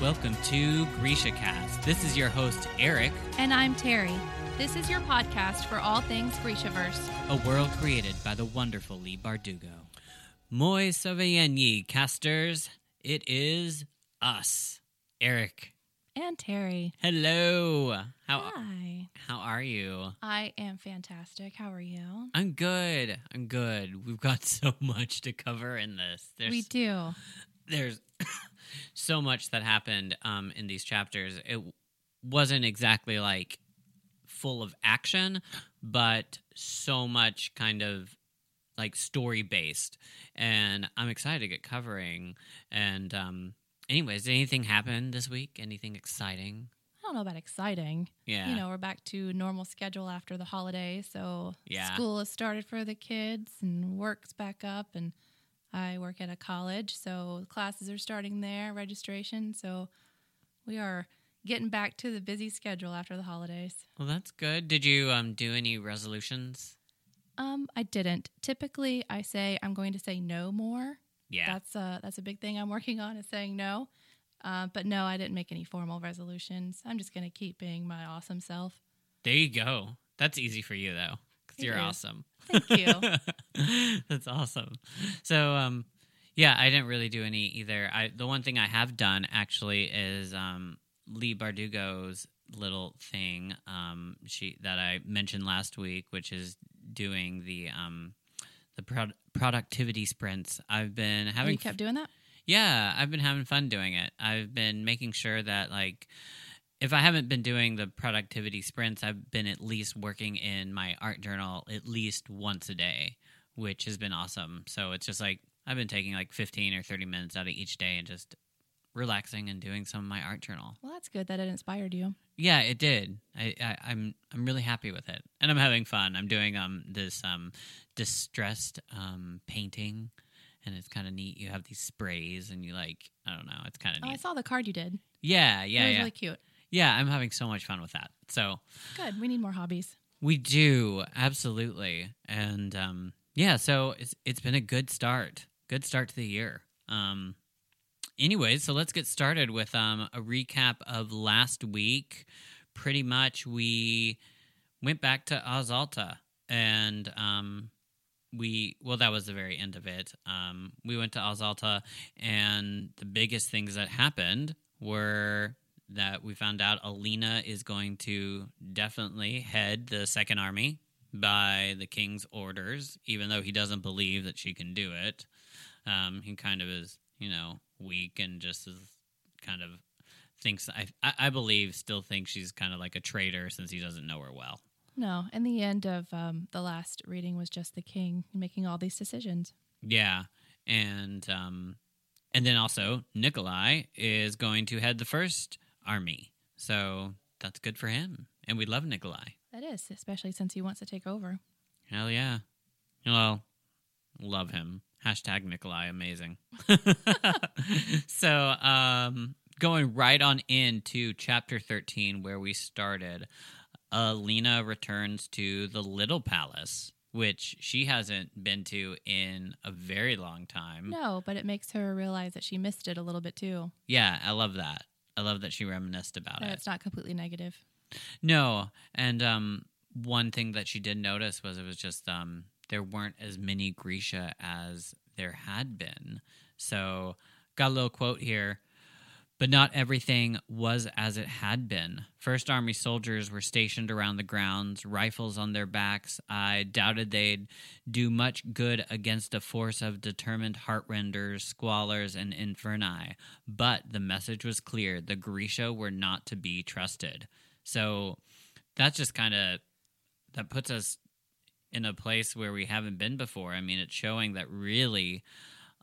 Welcome to Grisha Cast. This is your host, Eric, And I'm Terry. This is your podcast for all things Grishaverse. a world created by the wonderful Leigh Bardugo. Moi Savienyi, casters. It is us, Eric. And Terry. Hello. How Hi. how are you? I am fantastic. How are you? I'm good. I'm good. We've got so much to cover in this. There's we do. there's so much that happened um, in these chapters. It wasn't exactly like full of action, but so much kind of like story based, and I'm excited to get covering. And um, anyways, did anything happen this week? Anything exciting? I don't know about exciting. Yeah, You know, we're back to normal schedule after the holiday. So Yeah. school has started for the kids and work's back up. And I work at a college. So classes are starting there, registration. So we are getting back to the busy schedule after the holidays. well, that's good. Did you um, do any resolutions? Um, I didn't. Typically, I say I'm going to say no more. Yeah, That's a that's a big thing I'm working on is saying no. Uh, but no, I didn't make any formal resolutions. I'm just going to keep being my awesome self. there you go. That's easy for you though, you're awesome. Thank you. That's awesome. So, um, yeah, I didn't really do any either. I the one thing I have done actually is um, Leigh Bardugo's little thing um, she that I mentioned last week, which is doing the um, the prod- productivity sprints. I've been Oh, having you kept doing that? yeah, I've been having fun doing it. I've been making sure that like if I haven't been doing the productivity sprints, I've been at least working in my art journal at least once a day, which has been awesome. So it's just like I've been taking like 15 or 30 minutes out of each day and just relaxing and doing some of my art journal. Well, that's good that it inspired you. Yeah, it did. I, I I'm I'm really happy with it. And I'm having fun. I'm doing um this um distressed um painting and it's kind of neat. You have these sprays and you like I don't know, it's kind of Oh, I saw the card you did. Yeah, it yeah, was yeah. really cute. Yeah, I'm having so much fun with that. So, Good. We need more hobbies. we do absolutely, and um, yeah. So it's it's been a good start. Good start to the year. Um, anyways, so let's get started with um, a recap of last week. Pretty much, we went back to Os Alta, and um, we well, that was the very end of it. Um, we went to Os Alta, and the biggest things that happened were that we found out Alina is going to definitely head the second army by the king's orders, even though he doesn't believe that she can do it. Um, he kind of is, you know, weak and just is kind of thinks. I, I believe still thinks she's kind of like a traitor since he doesn't know her well. No, and the end of um, the last reading was just the king making all these decisions. Yeah, and um, and then also Nikolai is going to head the first army, so that's good for him, and we love Nikolai. That is, especially since he wants to take over. Hell yeah. Well, love him. Hashtag Nikolai, amazing. so, um, going right on into chapter 13, where we started, Alina returns to the Little Palace, which she hasn't been to in a very long time. No, but it makes her realize that she missed it a little bit too. Yeah, I love that. I love that she reminisced about it. it's not completely negative. No, and um, one thing that she did notice was it was just um, there weren't as many Grisha as there had been. So, got a little quote here. But not everything was as it had been. First Army soldiers were stationed around the grounds, rifles on their backs. I doubted they'd do much good against a force of determined heartrenders, Squallers, and inferni. But the message was clear the Grisha were not to be trusted. So that's just kind of that puts us in a place where we haven't been before. I mean, it's showing that really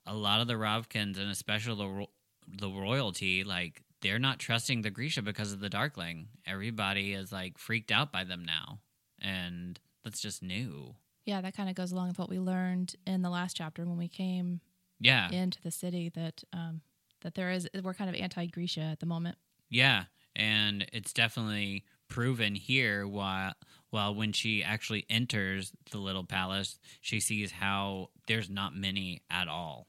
a lot of the Ravkans and especially the the royalty, like they're not trusting the Grisha because of the Darkling. Everybody is like freaked out by them now, and that's just new. Yeah, that kind of goes along with what we learned in the last chapter when we came Yeah, into the city that um, that there is we're kind of anti Grisha at the moment. Yeah, and it's definitely proven here while while when she actually enters the little palace, she sees how there's not many at all.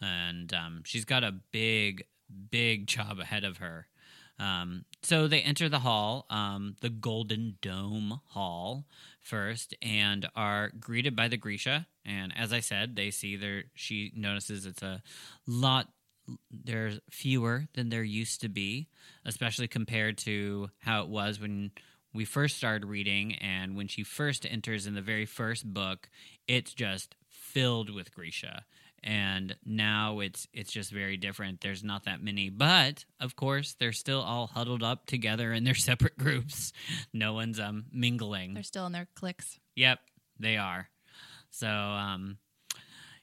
And um, she's got a big big job ahead of her. Um, so they enter the hall, um, the Golden Dome Hall, first, and are greeted by the Grisha. And as I said, they see there. She notices it's a lot. There's fewer than there used to be, especially compared to how it was when we first started reading and when she first enters in the very first book. It's just filled with Grisha and now it's it's just very different there's not that many but of course they're still all huddled up together in their separate groups no one's um mingling They're still in their cliques. Yep, they are. So um,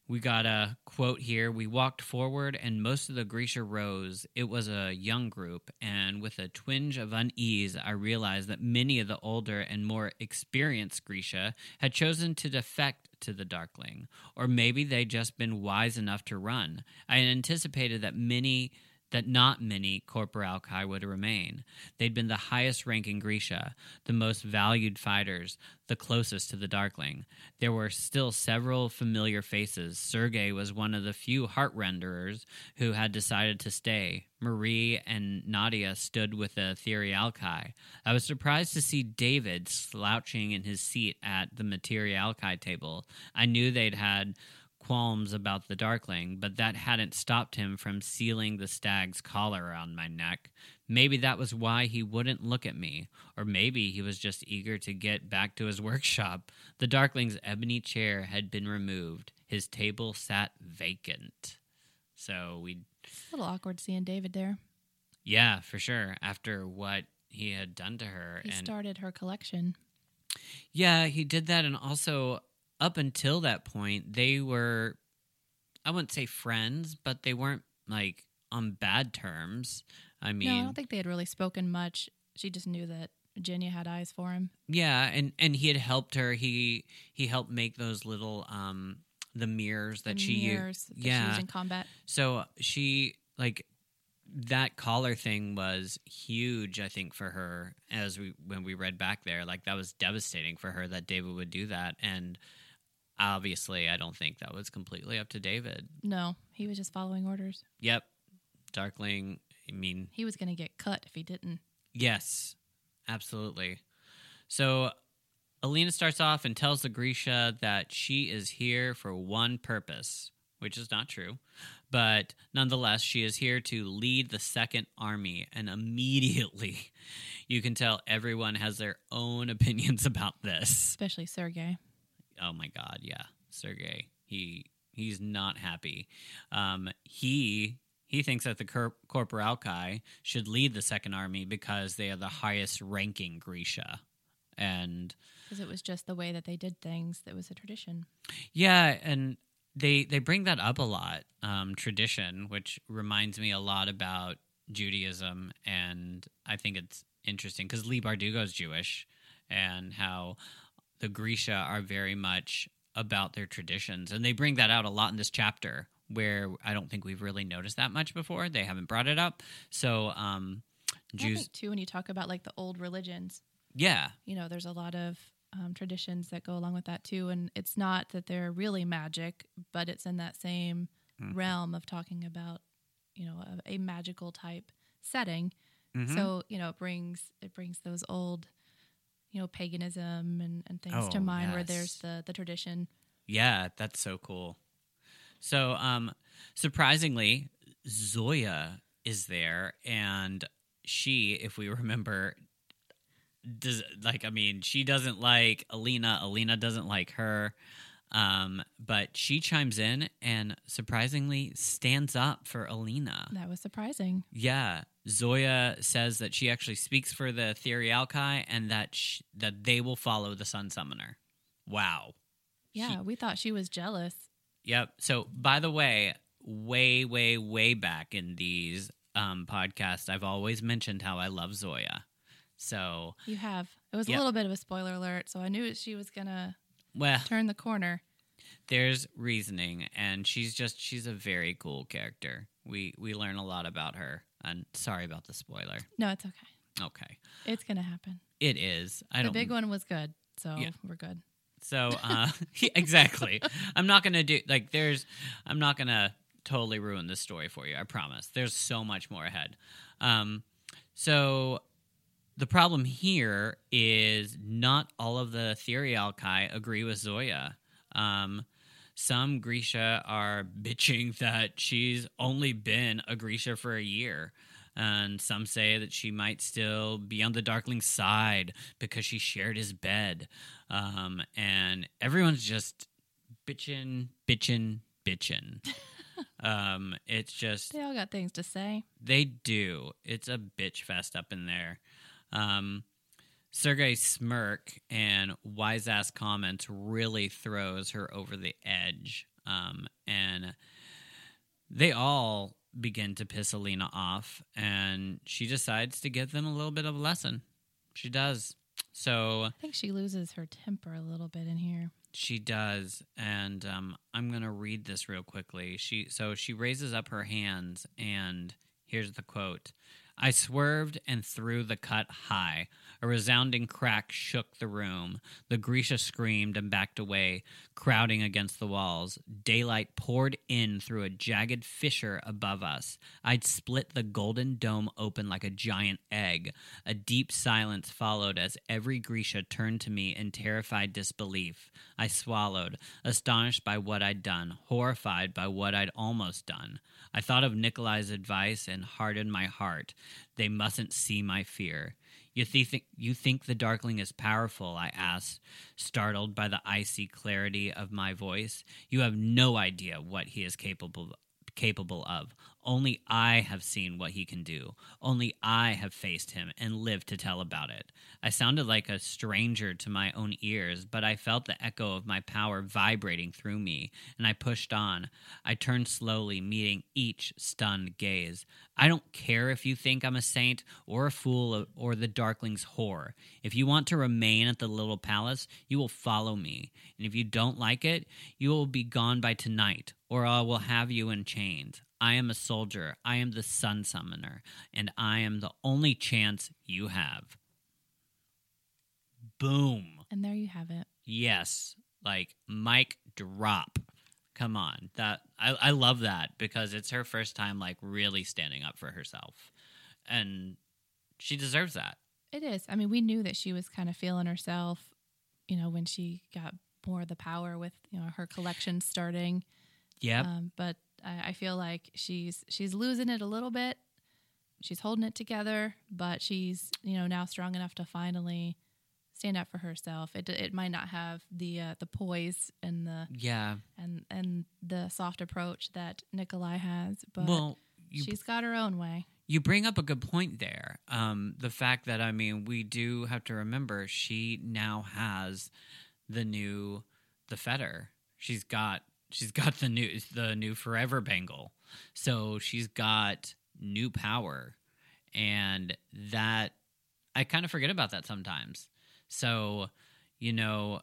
we got a quote here. We walked forward, and most of the Grisha rose. It was a young group, and with a twinge of unease, I realized that many of the older and more experienced Grisha had chosen to defect to the Darkling, or maybe they'd just been wise enough to run. I anticipated that many. That not many Corporalki would remain. They'd been the highest ranking Grisha, the most valued fighters, the closest to the Darkling. There were still several familiar faces. Sergei was one of the few heart renderers who had decided to stay. Marie and Nadia stood with the Etherealki. I was surprised to see David slouching in his seat at the Materialki table. I knew they'd had qualms about the Darkling, but that hadn't stopped him from sealing the stag's collar around my neck. Maybe that was why he wouldn't look at me, or maybe he was just eager to get back to his workshop. The Darkling's ebony chair had been removed. His table sat vacant. So we, A little awkward seeing David there. yeah, for sure. After what he had done to her, He and started her collection. Yeah, he did that. And also, up until that point, they were, I wouldn't say friends, but they weren't like on bad terms. I mean, no, I don't think they had really spoken much. She just knew that Virginia had eyes for him. yeah, and and he had helped her. He he helped make those little um the mirrors that The she used. mirrors that she yeah. used in combat. So she like that collar thing was huge i think for her as we when we read back there like that was devastating for her that david would do that and obviously i don't think that was completely up to david No, he was just following orders. yep darkling i mean He was going to get cut if he didn't. Yes, absolutely. So Alina starts off and tells the Grisha that she is here for one purpose, which is not true. But nonetheless, she is here to lead the second army. And immediately, you can tell everyone has their own opinions about this. Especially Sergei. Oh my God, yeah, Sergei. He he's not happy. Um, he he thinks that the Cor- Corporalki should lead the second army because they are the highest ranking Grisha. And Because it was just the way that they did things that was a tradition. yeah, and they they bring that up a lot, um, tradition, which reminds me a lot about Judaism, and I think it's interesting because Leigh Bardugo is Jewish, and how the Grisha are very much about their traditions, and they bring that out a lot in this chapter, where I don't think we've really noticed that much before. They haven't brought it up, so um, I Jews, think, too, when you talk about like the old religions, yeah, you know, there's a lot of um, traditions that go along with that too. And it's not that they're really magic, but it's in that same Mhm. realm of talking about, you know, a, a magical type setting. Mhm. So, you know, it brings it brings those old, you know, paganism and, and things Oh, to mind where there's the, the tradition. Yeah, that's so cool. So, um, surprisingly, Zoya is there, and she, if we remember, does like I mean, she doesn't like Alina. Alina doesn't like her. Um, but she chimes in and surprisingly stands up for Alina. That was surprising. Yeah, Zoya says that she actually speaks for the Etherealki and that sh- that they will follow the Sun Summoner. Wow. Yeah, we thought she was jealous. Yep. So, by the way, way, way, way back in these um, podcasts, I've always mentioned how I love Zoya. So, You have. It was Yep. a little bit of a spoiler alert, so I knew she was going to well, turn the corner. there's reasoning, and she's just she's a very cool character. We we learn a lot about her. And sorry about the spoiler. No, it's okay. Okay, It's going to happen. it is. I the don't. big one was good, so Yeah. we're good. So uh, exactly. I'm not gonna do like there's. I'm not gonna totally ruin this story for you. I promise. There's so much more ahead. Um, so the problem here is not all of the Etherealki agree with Zoya. Um, some Grisha are bitching that she's only been a Grisha for a year. And some say that she might still be on the Darkling side because she shared his bed. Um, and everyone's just bitching, bitching, bitching. um, it's just They all got things to say. they do. It's a bitch fest up in there. Um, Sergei smirk and wise ass comments really throws her over the edge. Um, and they all begin to piss Alina off, and she decides to give them a little bit of a lesson. She does. So I think she loses her temper a little bit in here. she does, and um, I'm gonna read this real quickly. She so she raises up her hands, and here's the quote: "I swerved and threw the cut high. A resounding crack shook the room. The Grisha screamed and backed away, crowding against the walls. Daylight poured in through a jagged fissure above us. I'd split the golden dome open like a giant egg. A deep silence followed as every Grisha turned to me in terrified disbelief. I swallowed, astonished by what I'd done, horrified by what I'd almost done. I thought of Nikolai's advice and hardened my heart. They mustn't see my fear. You, thi- you think the Darkling is powerful? I asked, startled by the icy clarity of my voice. You have no idea what he is capable capable of. Only I have seen what he can do. Only I have faced him and lived to tell about it. I sounded like a stranger to my own ears, but I felt the echo of my power vibrating through me, and I pushed on. I turned slowly, meeting each stunned gaze. I don't care if you think I'm a saint or a fool or the Darkling's whore. If you want to remain at the little palace, you will follow me. And if you don't like it, you will be gone by tonight, or I will have you in chains. I am a soldier. I am the sun summoner, and I am the only chance you have. Boom. And there you have it. Yes. Like mic drop. Come on. That I, I love that because it's her first time like really standing up for herself. And she deserves that. It is. I mean, we knew that she was kind of feeling herself, you know, when she got more of the power with, you know, her collection starting. Yep. Um, but I, I feel like she's she's losing it a little bit. She's holding it together, but she's you know now strong enough to finally stand up for herself. It it might not have the uh, the poise and the yeah. and and the soft approach that Nikolai has, but well, you she's got her own way. you bring up a good point there. Um, the fact that I mean, we do have to remember she now has the new the fetter. She's got she's got the new the new forever bangle. So she's got new power, and that I kind of forget about that sometimes. So you know.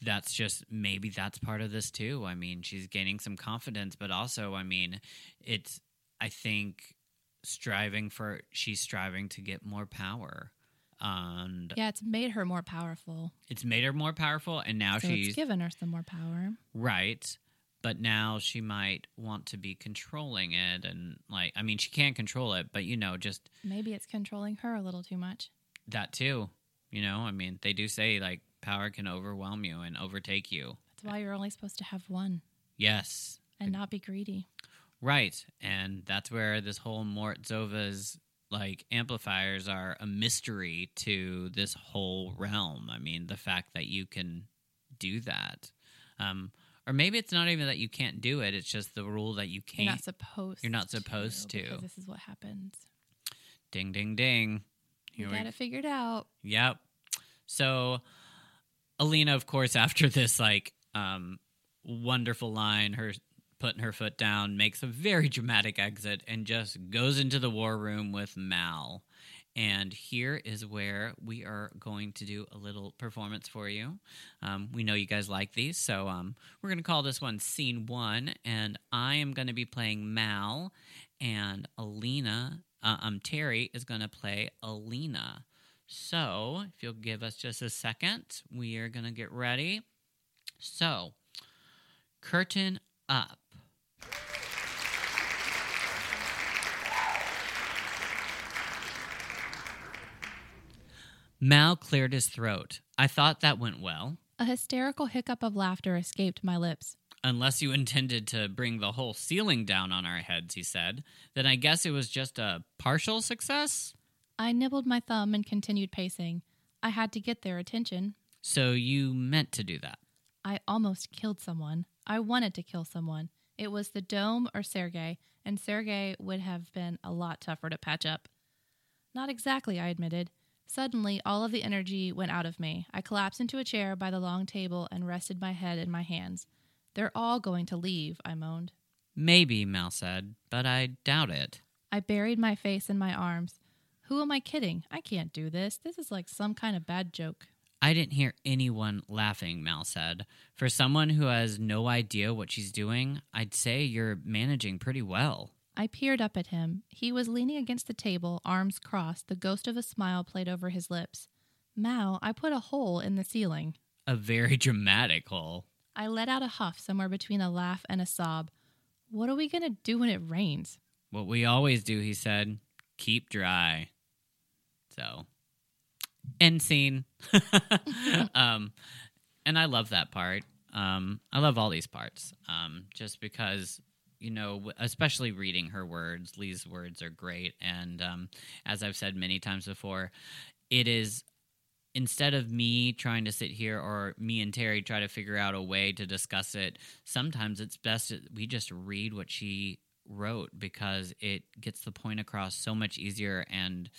That's just maybe that's part of this too. I mean, she's gaining some confidence, but also, I mean, it's I think striving for she's striving to get more power and Yeah, it's made her more powerful. it's made her more powerful and now so she's it's given her some more power. right but now she might want to be controlling it and like i mean she can't control it but you know just Maybe it's controlling her a little too much. that too you know i mean they do say like power can overwhelm you and overtake you That's why you're only supposed to have one yes and not be greedy. Right. And that's where this whole Morozova's like amplifiers are a mystery to this whole realm. I mean, the fact that you can do that. Um, or maybe it's not even that you can't do it, it's just the rule that you You're can't. supposed. You're not supposed to. because this is what happens. ding, ding, ding. You Here we got it figured out. Yep. So Alina, of course, after this like um wonderful line, her putting her foot down, makes a very dramatic exit and just goes into the war room with Mal. And here is where we are going to do a little performance for you. Um, we know you guys like these, so um, we're going to call this one Scene One. And I am going to be playing Mal, and Alina, uh, um, Terry is going to play Alina. So, if you'll give us just a second, we are going to get ready. So, curtain up. Mal cleared his throat. I thought that went well. A hysterical hiccup of laughter escaped my lips. Unless you intended to bring the whole ceiling down on our heads, he said, then I guess it was just a partial success? I nibbled my thumb and continued pacing. I had to get their attention. So you meant to do that? I almost killed someone. I wanted to kill someone. It was the dome or Sergei, and Sergei would have been a lot tougher to patch up. Not exactly, I admitted. Suddenly, all of the energy went out of me. I collapsed into a chair by the long table and rested my head in my hands. They're all going to leave, I moaned. Maybe, Mal said, but I doubt it. I buried my face in my arms. Who am I kidding? I can't do this. This is like some kind of bad joke. I didn't hear anyone laughing, Mal said. For someone who has no idea what she's doing, I'd say you're managing pretty well. I peered up at him. He was leaning against the table, arms crossed. The ghost of a smile played over his lips. Mal, I put a hole in the ceiling. A very dramatic hole. I let out a huff somewhere between a laugh and a sob. What are we going to do when it rains? What we always do, he said. Keep dry. So, end scene. um, and I love that part. Um, I love all these parts. Um, just because you know, especially reading her words, Lee's words are great. And um, as I've said many times before, it is instead of me trying to sit here or me and Terry try to figure out a way to discuss it, sometimes it's best we just read what she wrote because it gets the point across so much easier and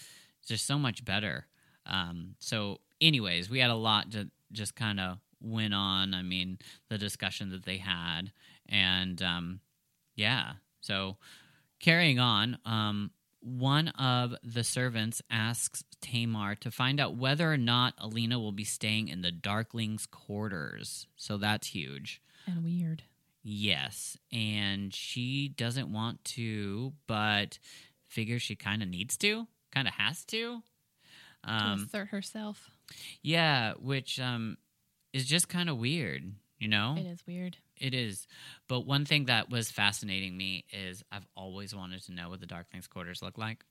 just so much better. Um, so, anyways, we had a lot to just kind of went on. I mean, the discussion that they had, and um, yeah. So, carrying on, um, one of the servants asks Tamar to find out whether or not Alina will be staying in the Darkling's quarters. So that's huge. And weird. Yes. And she doesn't want to, but figures she kind of needs to, kind of has to. Um, to assert herself. Yeah, which um, is just kind of weird, you know? It is weird. It is. But one thing that was fascinating me is I've always wanted to know what the Darkling's quarters look like.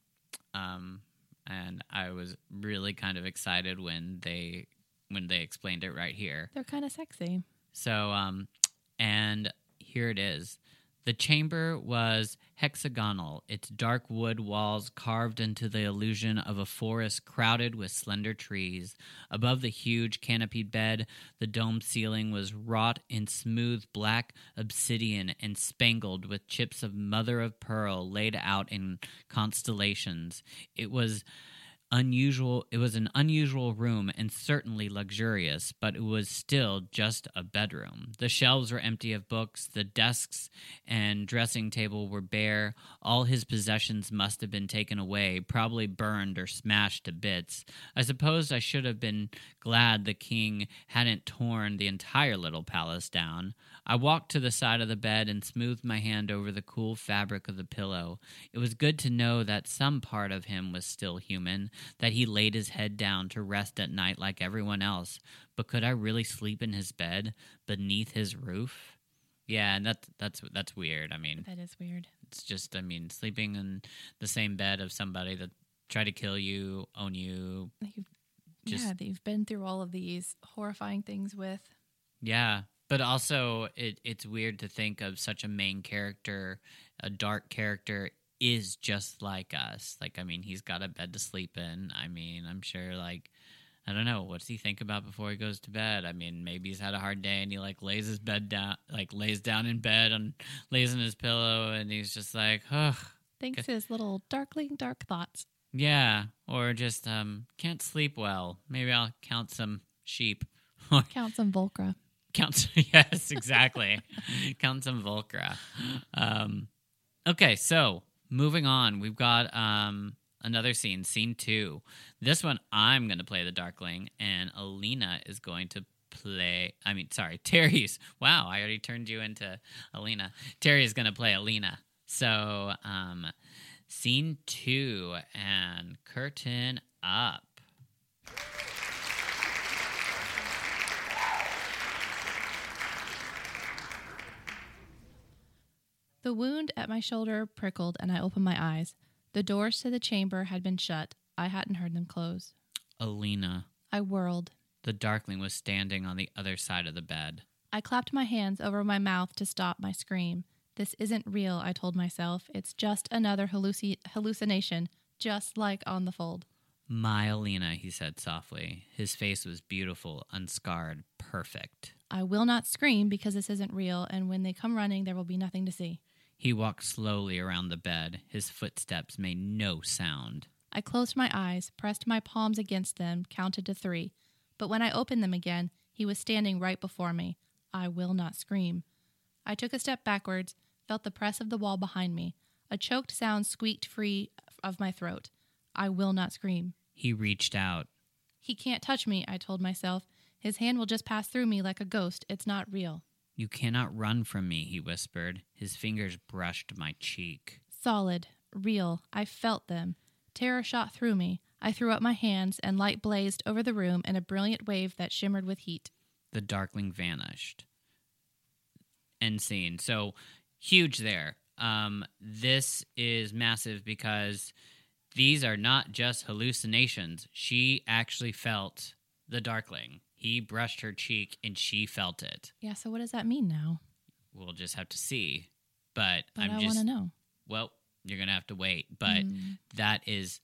Um, and I was really kind of excited when they when they explained it right here. They're kind of sexy. So um and here it is. The chamber was hexagonal, its dark wood walls carved into the illusion of a forest crowded with slender trees. Above the huge canopied bed, the domed ceiling was wrought in smooth black obsidian and spangled with chips of mother of pearl laid out in constellations. It was unusual it was an unusual room and certainly luxurious but it was still just a bedroom. The shelves were empty of books the desks and dressing table were bare. All his possessions must have been taken away probably burned or smashed to bits. I suppose i should have been glad the king hadn't torn the entire little palace down I walked to the side of the bed and smoothed my hand over the cool fabric of the pillow. It was good to know that some part of him was still human, that he laid his head down to rest at night like everyone else. But could I really sleep in his bed beneath his roof? Yeah, and that's that's that's weird. I mean, that is weird. It's just, I mean, sleeping in the same bed of somebody that tried to kill you, own you. You've, just, yeah, that you've been through all of these horrifying things with. Yeah, but also it, it's weird to think of such a main character, a dark character is just like us. Like, I mean, he's got a bed to sleep in. I mean, I'm sure, like, I don't know. What does he think about before he goes to bed? I mean, maybe he's had a hard day and he, like, lays his bed down, like, lays down in bed and lays in his pillow and he's just like, ugh. Thinks his little darkling dark thoughts. Yeah. Or just, um, can't sleep well. Maybe I'll count some sheep. count some Volcra. Count, yes, exactly. Count some Volcra. Um, okay, so moving on, we've got um, another scene, scene two. This one, I'm going to play the Darkling, and Alina is going to play. I mean, sorry, Terry's. Wow, I already turned you into Alina. Terry is going to play Alina. So, um, scene two, and curtain up. The wound at my shoulder prickled, and I opened my eyes. The doors to the chamber had been shut. I hadn't heard them close. Alina. I whirled. The Darkling was standing on the other side of the bed. I clapped my hands over my mouth to stop my scream. This isn't real, I told myself. It's just another halluci- hallucination, just like on the fold. My Alina, he said softly. His face was beautiful, unscarred, perfect. I will not scream because this isn't real, and when they come running, there will be nothing to see. He walked slowly around the bed. His footsteps made no sound. I closed my eyes, pressed my palms against them, counted to three. But when I opened them again, he was standing right before me. I will not scream. I took a step backwards, felt the press of the wall behind me. A choked sound squeaked free of my throat. I will not scream. He reached out. He can't touch me, I told myself. His hand will just pass through me like a ghost. It's not real. You cannot run from me, he whispered. His fingers brushed my cheek. Solid, real. I felt them. Terror shot through me. I threw up my hands, and light blazed over the room in a brilliant wave that shimmered with heat. The darkling vanished. End scene. So huge there. Um, this is massive because these are not just hallucinations. She actually felt the darkling. He brushed her cheek and she felt it. Yeah, so what does that mean now? We'll just have to see. But, But I'm I just want to know. well, you're gonna have to wait. But Mm. that is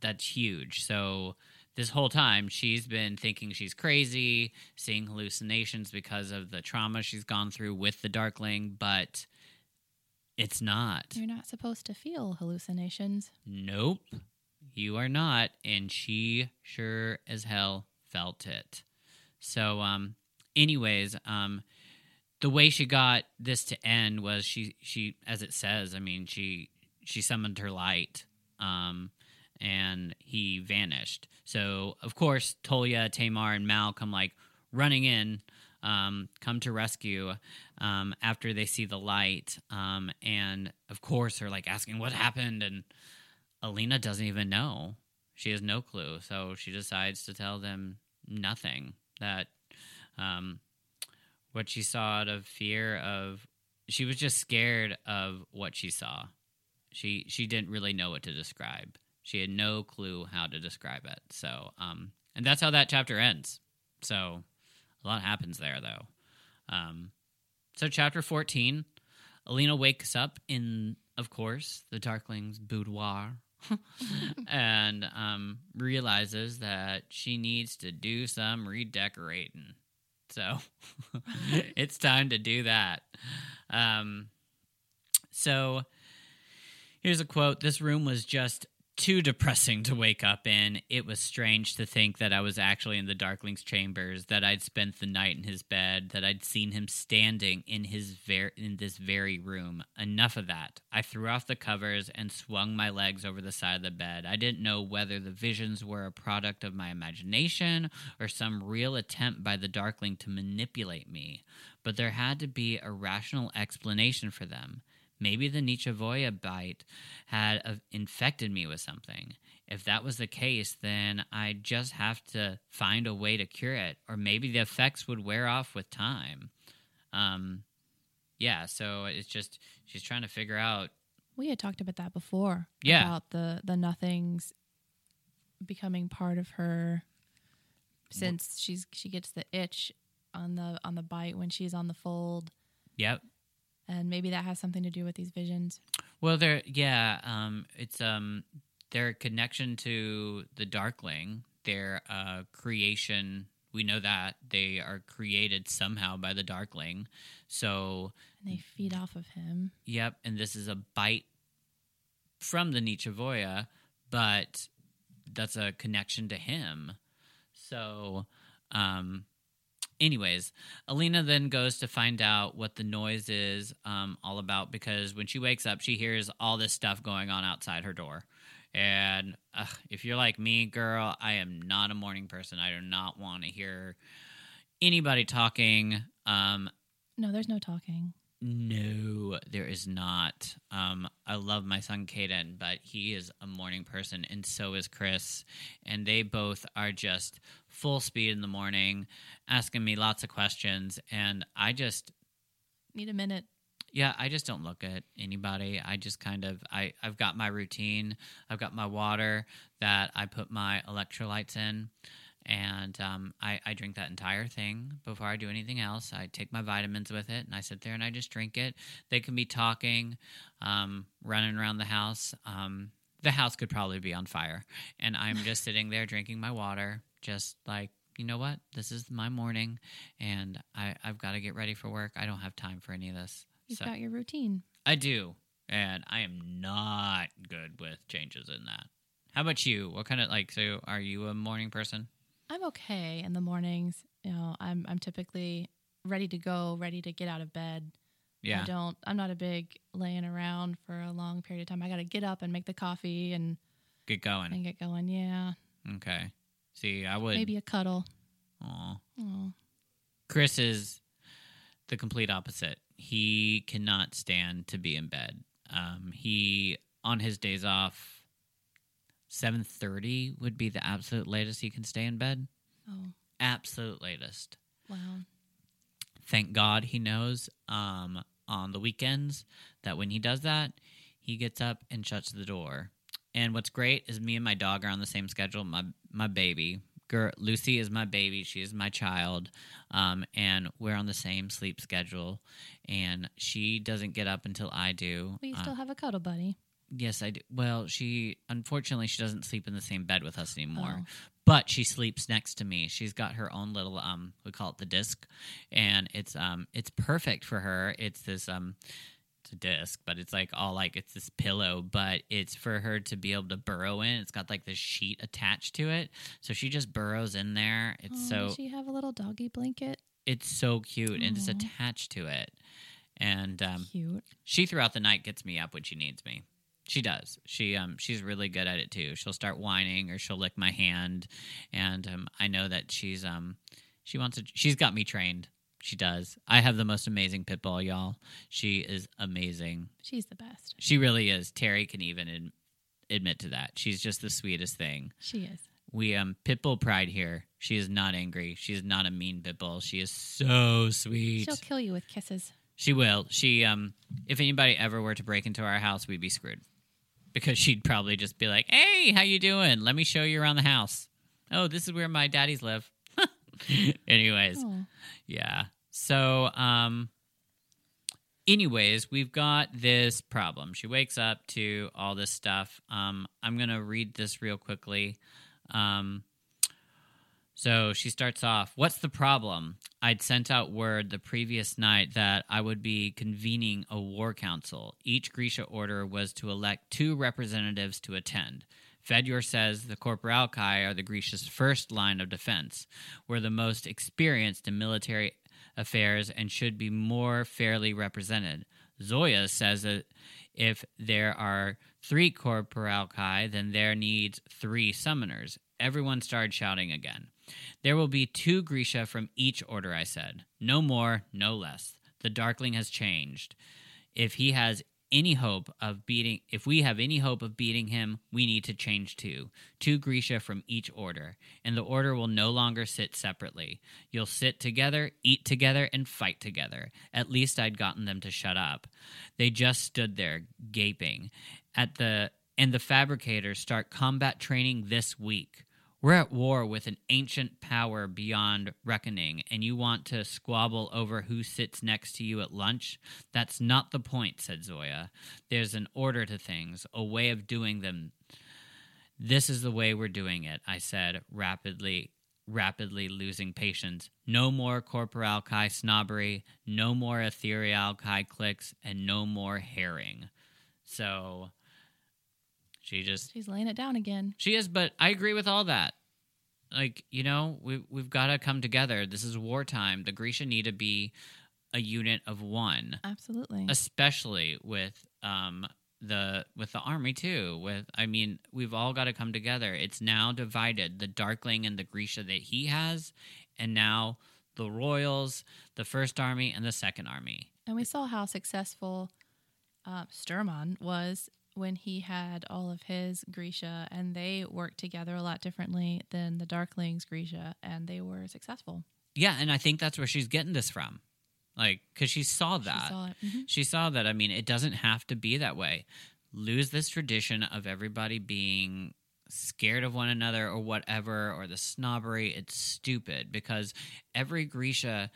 that's huge. So this whole time she's been thinking she's crazy, seeing hallucinations because of the trauma she's gone through with the darkling, but it's not. You're not supposed to feel hallucinations. Nope. You are not, and she sure as hell felt it. So um anyways, um the way she got this to end was she she as it says, I mean, she she summoned her light. Um and he vanished. So of course Tolya, Tamar, and Mal come like running in, um, come to rescue um, after they see the light, um, and of course are like asking what happened, and Alina doesn't even know. She has no clue, so she decides to tell them nothing. That um, what she saw out of fear of, she was just scared of what she saw. She she didn't really know what to describe. She had no clue how to describe it. So, um, and that's how that chapter ends. So, a lot happens there, though. Um, so, chapter 14, Alina wakes up in, of course, the Darkling's boudoir and um, realizes that she needs to do some redecorating. So, it's time to do that. Um, so, here's a quote This room was just too depressing to wake up in. It was strange to think that I was actually in the Darkling's chambers, that I'd spent the night in his bed, that I'd seen him standing in his ver- in this very room. Enough of that. I threw off the covers and swung my legs over the side of the bed. I didn't know whether the visions were a product of my imagination or some real attempt by the Darkling to manipulate me, but there had to be a rational explanation for them. Maybe the nichevo'ya bite had uh, infected me with something. If that was the case, then I'd just have to find a way to cure it, or maybe the effects would wear off with time. Um, yeah, so it's just she's trying to figure out. We had talked about that before. Yeah. About the the nothings becoming part of her since she's she gets the itch on the on the bite when she's on the fold. Yep. And maybe that has something to do with these visions. Well, there, yeah, um, it's um, their connection to the Darkling, their uh, creation. We know that they are created somehow by the Darkling. So, And they feed off of him. yep, and this is a bite from the nichevo'ya, but that's a connection to him. So, um, anyways, Alina then goes to find out what the noise is um, all about because when she wakes up, she hears all this stuff going on outside her door. And ugh, if you're like me, girl, I am not a morning person. I do not want to hear anybody talking. Um, No, there's no talking. no, there is not. Um, I love my son Caden, but he is a morning person, and so is Chris. And they both are just full speed in the morning, asking me lots of questions. And I just, Need a minute. Yeah, I just don't look at anybody. I just kind of I I've got my routine. I've got my water that I put my electrolytes in, and um, I I drink that entire thing before I do anything else. I take my vitamins with it, and I sit there and I just drink it. They can be talking, um, running around the house. Um, the house could probably be on fire, and I'm just sitting there drinking my water, just like you know what, this is my morning, and I I've got to get ready for work. I don't have time for any of this. You've So- got your routine. I do, and I am not good with changes in that. How about you? What kind of like? So, are you a morning person? I'm okay in the mornings. You know, I'm I'm typically ready to go, ready to get out of bed. I Yeah, don't. I'm not a big laying around for a long period of time. I got to get up and make the coffee and get going. and get going. Yeah, Okay. See, I would. maybe a cuddle. Aw. Oh, Chris is the complete opposite. He cannot stand to be in bed. Um, he on his days off, seven thirty would be the absolute latest he can stay in bed. oh, Absolute latest. wow. thank God he knows um, on the weekends that when he does that, he gets up and shuts the door. And what's great is me and my dog are on the same schedule. My my baby, Gir- Lucy, is my baby. She is my child, um, and we're on the same sleep schedule. And she doesn't get up until I do. But you Uh, still have a cuddle buddy. yes, I do. Well, she unfortunately she doesn't sleep in the same bed with us anymore Oh. but she sleeps next to me. She's got her own little um we call it the disc and it's um it's perfect for her. It's this um a disc, but it's like all like it's this pillow, but it's for her to be able to burrow in. It's got like this sheet attached to it. So she just burrows in there. It's oh, so Does she have a little doggy blanket? it's so cute and it's attached to it. And um Cute. she throughout the night gets me up when she needs me. She does. She um she's really good at it too. She'll start whining or she'll lick my hand, and um I know that she's um she wants to. She's got me trained. She does. I have the most amazing pit bull, y'all. She is amazing. She's the best. She really is. Terry can even ad- admit to that. She's just the sweetest thing. She is. We um pit bull pride here. She is not angry. She is not a mean pit bull. She is so sweet. She'll kill you with kisses. She will. She um if anybody ever were to break into our house, we'd be screwed. Because she'd probably just be like, "Hey, how you doing? Let me show you around the house." Oh, this is where my daddies live. Anyways, Oh, yeah. So, um anyways, we've got this problem. She wakes up to all this stuff. Um I'm going to read this real quickly. Um so she starts off, What's the problem? I'd sent out word the previous night that I would be convening a war council. Each Grisha order was to elect two representatives to attend. Fedyor says the Corporalki are the Grisha's first line of defense. We're the most experienced in military affairs and should be more fairly represented. Zoya says that if there are three Corporalki, then there needs three summoners. Everyone started shouting again. There will be two Grisha from each order, I said. No more, no less. The Darkling has changed. If he has any hope of beating if we have any hope of beating him, we need to change two. Two Grisha from each order. And the order will no longer sit separately. You'll sit together, eat together, and fight together. At least I'd gotten them to shut up. They just stood there, gaping. At the and the fabricators start combat training this week. We're at war with an ancient power beyond reckoning, and you want to squabble over who sits next to you at lunch? That's not the point, said Zoya. There's an order to things, a way of doing them. This is the way we're doing it, I said, rapidly rapidly losing patience. No more Corporalki snobbery, no more Etherealki clicks, and no more herring. So she just she's laying it down again. she is, but I agree with all that. Like, you know, we we've got to come together. This is wartime. The Grisha need to be a unit of one, Absolutely. especially with um the with the army too. With I mean, we've all got to come together. It's now divided. The Darkling and the Grisha that he has, and now the Royals, the First Army, and the Second Army. And we saw how successful uh, Sturmhond was when he had all of his Grisha, and they worked together a lot differently than the Darklings Grisha, and they were successful. Yeah, and I think that's where she's getting this from. Like, because she saw She that. saw it. Mhm. She saw that. I mean, it doesn't have to be that way. Lose this tradition of everybody being scared of one another or whatever, or the snobbery. It's stupid because every Grisha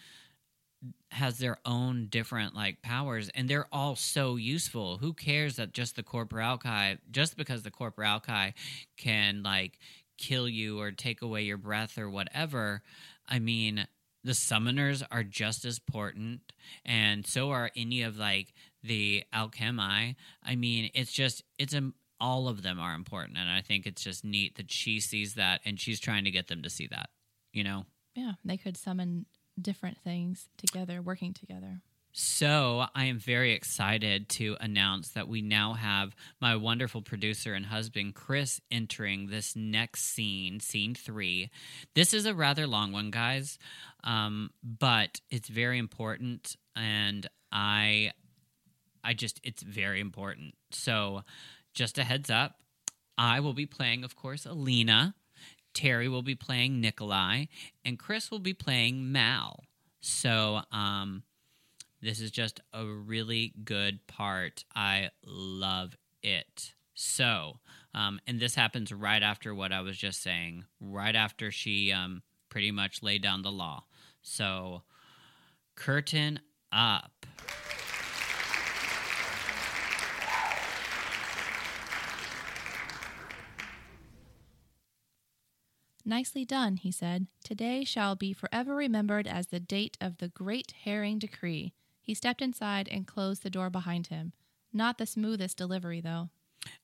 has their own different like powers and they're all so useful. Who cares that just the Corporalki just because the Corporalki can like kill you or take away your breath or whatever i mean the summoners are just as important and so are any of like the Alkemi. I mean it's just it's a all of them are important and i think it's just neat that she sees that and she's trying to get them to see that you know? Yeah, they could summon different things together, working together. So, I am very excited to announce that we now have my wonderful producer and husband, Chris, entering this next scene, scene three. This is a rather long one, guys, um, but it's very important, and I, I just, it's very important. So, just a heads up, I will be playing, of course, Alina. Terry will be playing Nikolai, and Chris will be playing Mal. So, um, this is just a really good part. I love it. So, um, and this happens right after what I was just saying, right after she um, pretty much laid down the law. So, curtain up. Nicely done, he said. Today shall be forever remembered as the date of the great herring decree. He stepped inside and closed the door behind him. Not the smoothest delivery, though.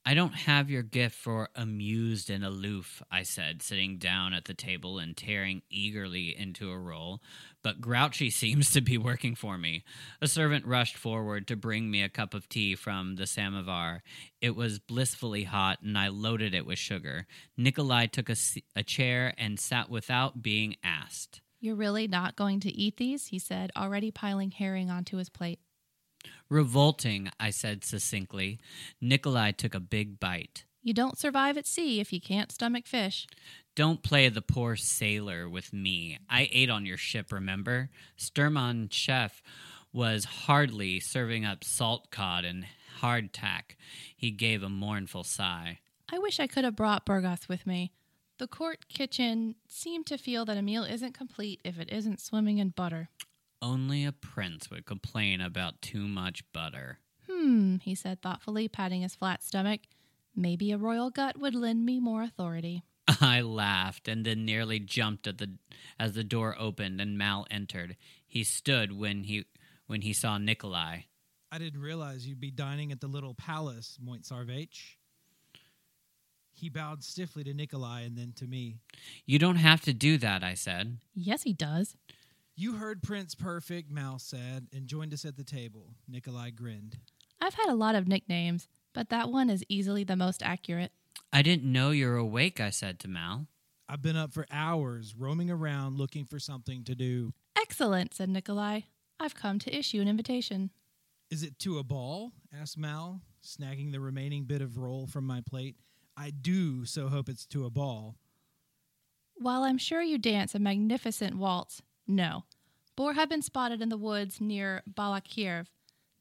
I don't have your gift for amused and aloof, I said, sitting down at the table and tearing eagerly into a roll. But grouchy seems to be working for me. A servant rushed forward to bring me a cup of tea from the samovar. It was blissfully hot, and I loaded it with sugar. Nikolai took a, a chair and sat without being asked. You're really not going to eat these? he said, already piling herring onto his plate. Revolting, I said succinctly. Nikolai took a big bite. You don't survive at sea if you can't stomach fish. Don't play the poor sailor with me. I ate on your ship, remember? Sturmhond chef was hardly serving up salt cod and hardtack. He gave a mournful sigh. I wish I could have brought Burgos with me. The court kitchen seemed to feel that a meal isn't complete if it isn't swimming in butter. Only a prince would complain about too much butter. Hmm, he said thoughtfully, patting his flat stomach. Maybe a royal gut would lend me more authority. I laughed and then nearly jumped at the as the door opened and Mal entered. He stood when he when he saw Nikolai. I didn't realize you'd be dining at the little palace, moi tsarevich. He bowed stiffly to Nikolai and then to me. You don't have to do that, I said. Yes, he does. You heard Prince Perfect, Mal said, and joined us at the table. Nikolai grinned. I've had a lot of nicknames, but that one is easily the most accurate. I didn't know you were awake, I said to Mal. I've been up for hours, roaming around looking for something to do. Excellent, said Nikolai. I've come to issue an invitation. Is it to a ball? asked Mal, snagging the remaining bit of roll from my plate. I do so hope it's to a ball. While I'm sure you dance a magnificent waltz, no. Boar have been spotted in the woods near Balakirev.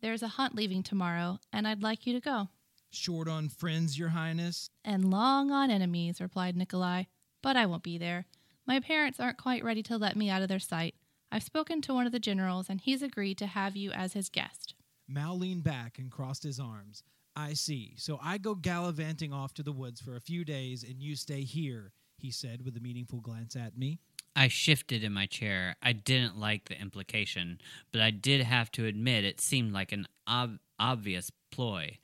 There's a hunt leaving tomorrow, and I'd like you to go. Short on friends, Your Highness? And long on enemies, replied Nikolai. But I won't be there. My parents aren't quite ready to let me out of their sight. I've spoken to one of the generals, and he's agreed to have you as his guest. Mal leaned back and crossed his arms. I see. So I go gallivanting off to the woods for a few days, and you stay here, he said with a meaningful glance at me. I shifted in my chair. I didn't like the implication, but I did have to admit it seemed like an ob- obvious ploy.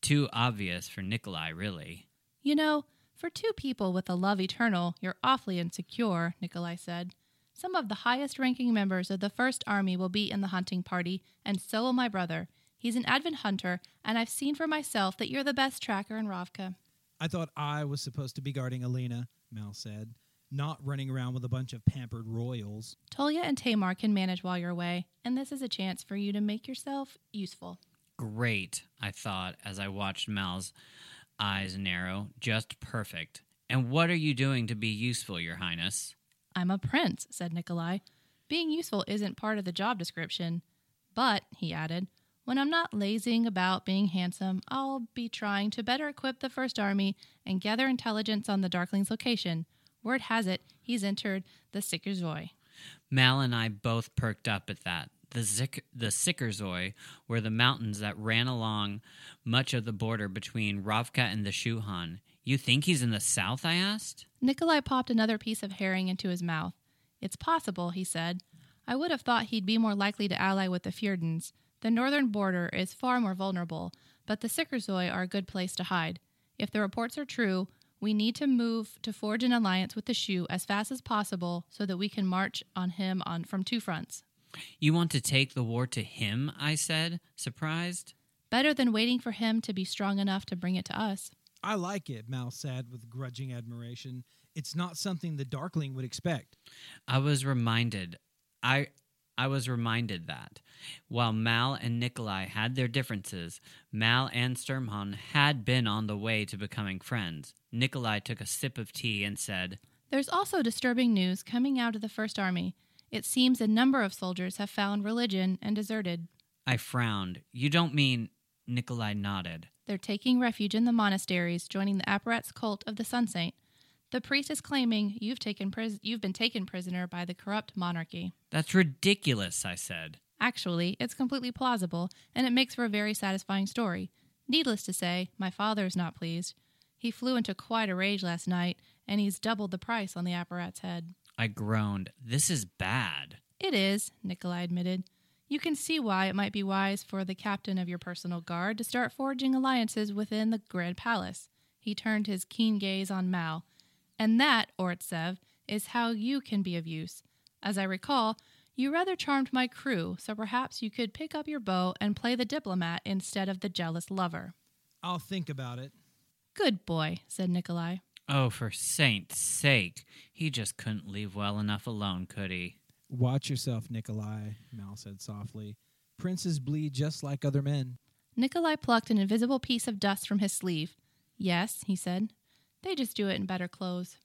Too obvious for Nikolai, really. You know, for two people with a love eternal, you're awfully insecure, Nikolai said. Some of the highest ranking members of the First Army will be in the hunting party, and so will my brother. He's an advent hunter, and I've seen for myself that you're the best tracker in Ravka. I thought I was supposed to be guarding Alina, Mal said, not running around with a bunch of pampered royals. Tolya and Tamar can manage while you're away, and this is a chance for you to make yourself useful. Great, I thought as I watched Mal's eyes narrow. Just perfect. And what are you doing to be useful, Your Highness? I'm a prince, said Nikolai. Being useful isn't part of the job description. But, he added, when I'm not lazing about being handsome, I'll be trying to better equip the First Army and gather intelligence on the Darkling's location. Word has it, he's entered the Sikurzoi. Mal and I both perked up at that. The, Zik- the Sikurzoi were the mountains that ran along much of the border between Ravka and the Shu Han. You think he's in the south? I asked. Nikolai popped another piece of herring into his mouth. It's possible, he said. I would have thought he'd be more likely to ally with the Fjordans. The northern border is far more vulnerable, but the Sikurzoi are a good place to hide. If the reports are true, we need to move to forge an alliance with the Shu as fast as possible so that we can march on him on from two fronts. You want to take the war to him? I said, surprised. Better than waiting for him to be strong enough to bring it to us. I like it, Mal said with grudging admiration. It's not something the Darkling would expect. I was reminded. I I was reminded that while Mal and Nikolai had their differences, Mal and Sturmhond had been on the way to becoming friends. Nikolai took a sip of tea and said, There's also disturbing news coming out of the First Army. It seems a number of soldiers have found religion and deserted. I frowned. You don't mean. Nikolai nodded. They're taking refuge in the monasteries, joining the Apparat's cult of the Sun Saint. The priest is claiming you've taken pris- you've been taken prisoner by the corrupt monarchy. That's ridiculous, I said. Actually, it's completely plausible, and it makes for a very satisfying story. Needless to say, my father is not pleased. He flew into quite a rage last night, and he's doubled the price on the Apparat's head. I groaned. This is bad. It is, Nikolai admitted. You can see why it might be wise for the captain of your personal guard to start forging alliances within the Grand Palace. He turned his keen gaze on Mal. And that, Oretsev, is how you can be of use. As I recall, you rather charmed my crew, so perhaps you could pick up your bow and play the diplomat instead of the jealous lover. I'll think about it. Good boy, said Nikolai. Oh, for saint's sake. He just couldn't leave well enough alone, could he? Watch yourself, Nikolai, Mal said softly. Princes bleed just like other men. Nikolai plucked an invisible piece of dust from his sleeve. Yes, he said. They just do it in better clothes.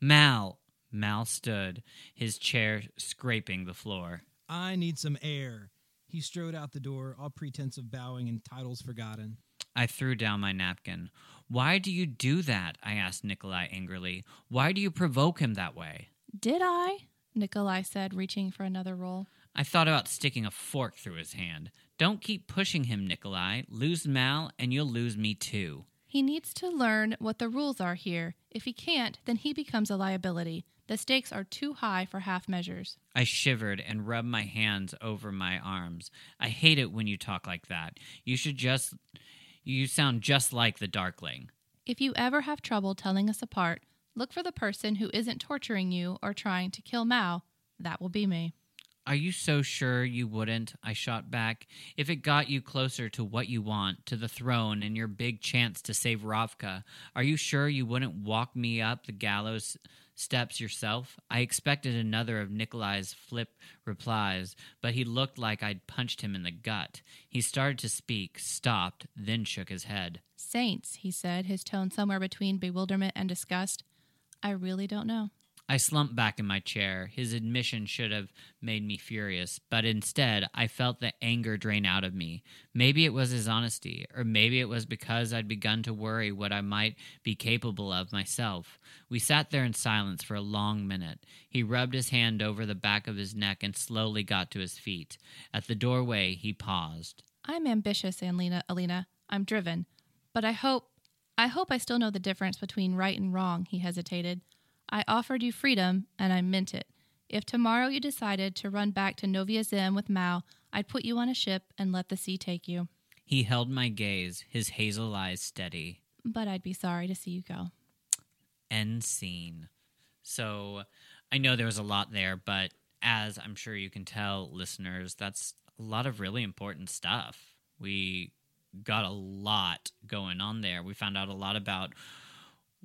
Mal. Mal stood, his chair scraping the floor. I need some air. He strode out the door, all pretense of bowing and titles forgotten. I threw down my napkin. Why do you do that? I asked Nikolai angrily. Why do you provoke him that way? Did I? Nikolai said, reaching for another roll. I thought about sticking a fork through his hand. Don't keep pushing him, Nikolai. Lose Mal, and you'll lose me too. He needs to learn what the rules are here. If he can't, then he becomes a liability. The stakes are too high for half measures. I shivered and rubbed my hands over my arms. I hate it when you talk like that. You should just. You sound just like the Darkling. If you ever have trouble telling us apart, look for the person who isn't torturing you or trying to kill Mal. That will be me. Are you so sure you wouldn't? I shot back. If it got you closer to what you want, to the throne and your big chance to save Ravka, are you sure you wouldn't walk me up the gallows steps yourself? I expected another of Nikolai's flip replies, but he looked like I'd punched him in the gut. He started to speak, stopped, then shook his head. Saints, he said, his tone somewhere between bewilderment and disgust. I really don't know. I slumped back in my chair. His admission should have made me furious, but instead I felt the anger drain out of me. Maybe it was his honesty, or maybe it was because I'd begun to worry what I might be capable of myself. We sat there in silence for a long minute. He rubbed his hand over the back of his neck and slowly got to his feet. At the doorway, he paused. I'm ambitious, Alina. Alina. I'm driven, but I hope, I hope I still know the difference between right and wrong. He hesitated. I offered you freedom, and I meant it. If tomorrow you decided to run back to Novyi Zem with Mal, I'd put you on a ship and let the sea take you. He held my gaze, his hazel eyes steady. But I'd be sorry to see you go. End scene. So I know there was a lot there, but as I'm sure you can tell, listeners, that's a lot of really important stuff. We got a lot going on there. We found out a lot about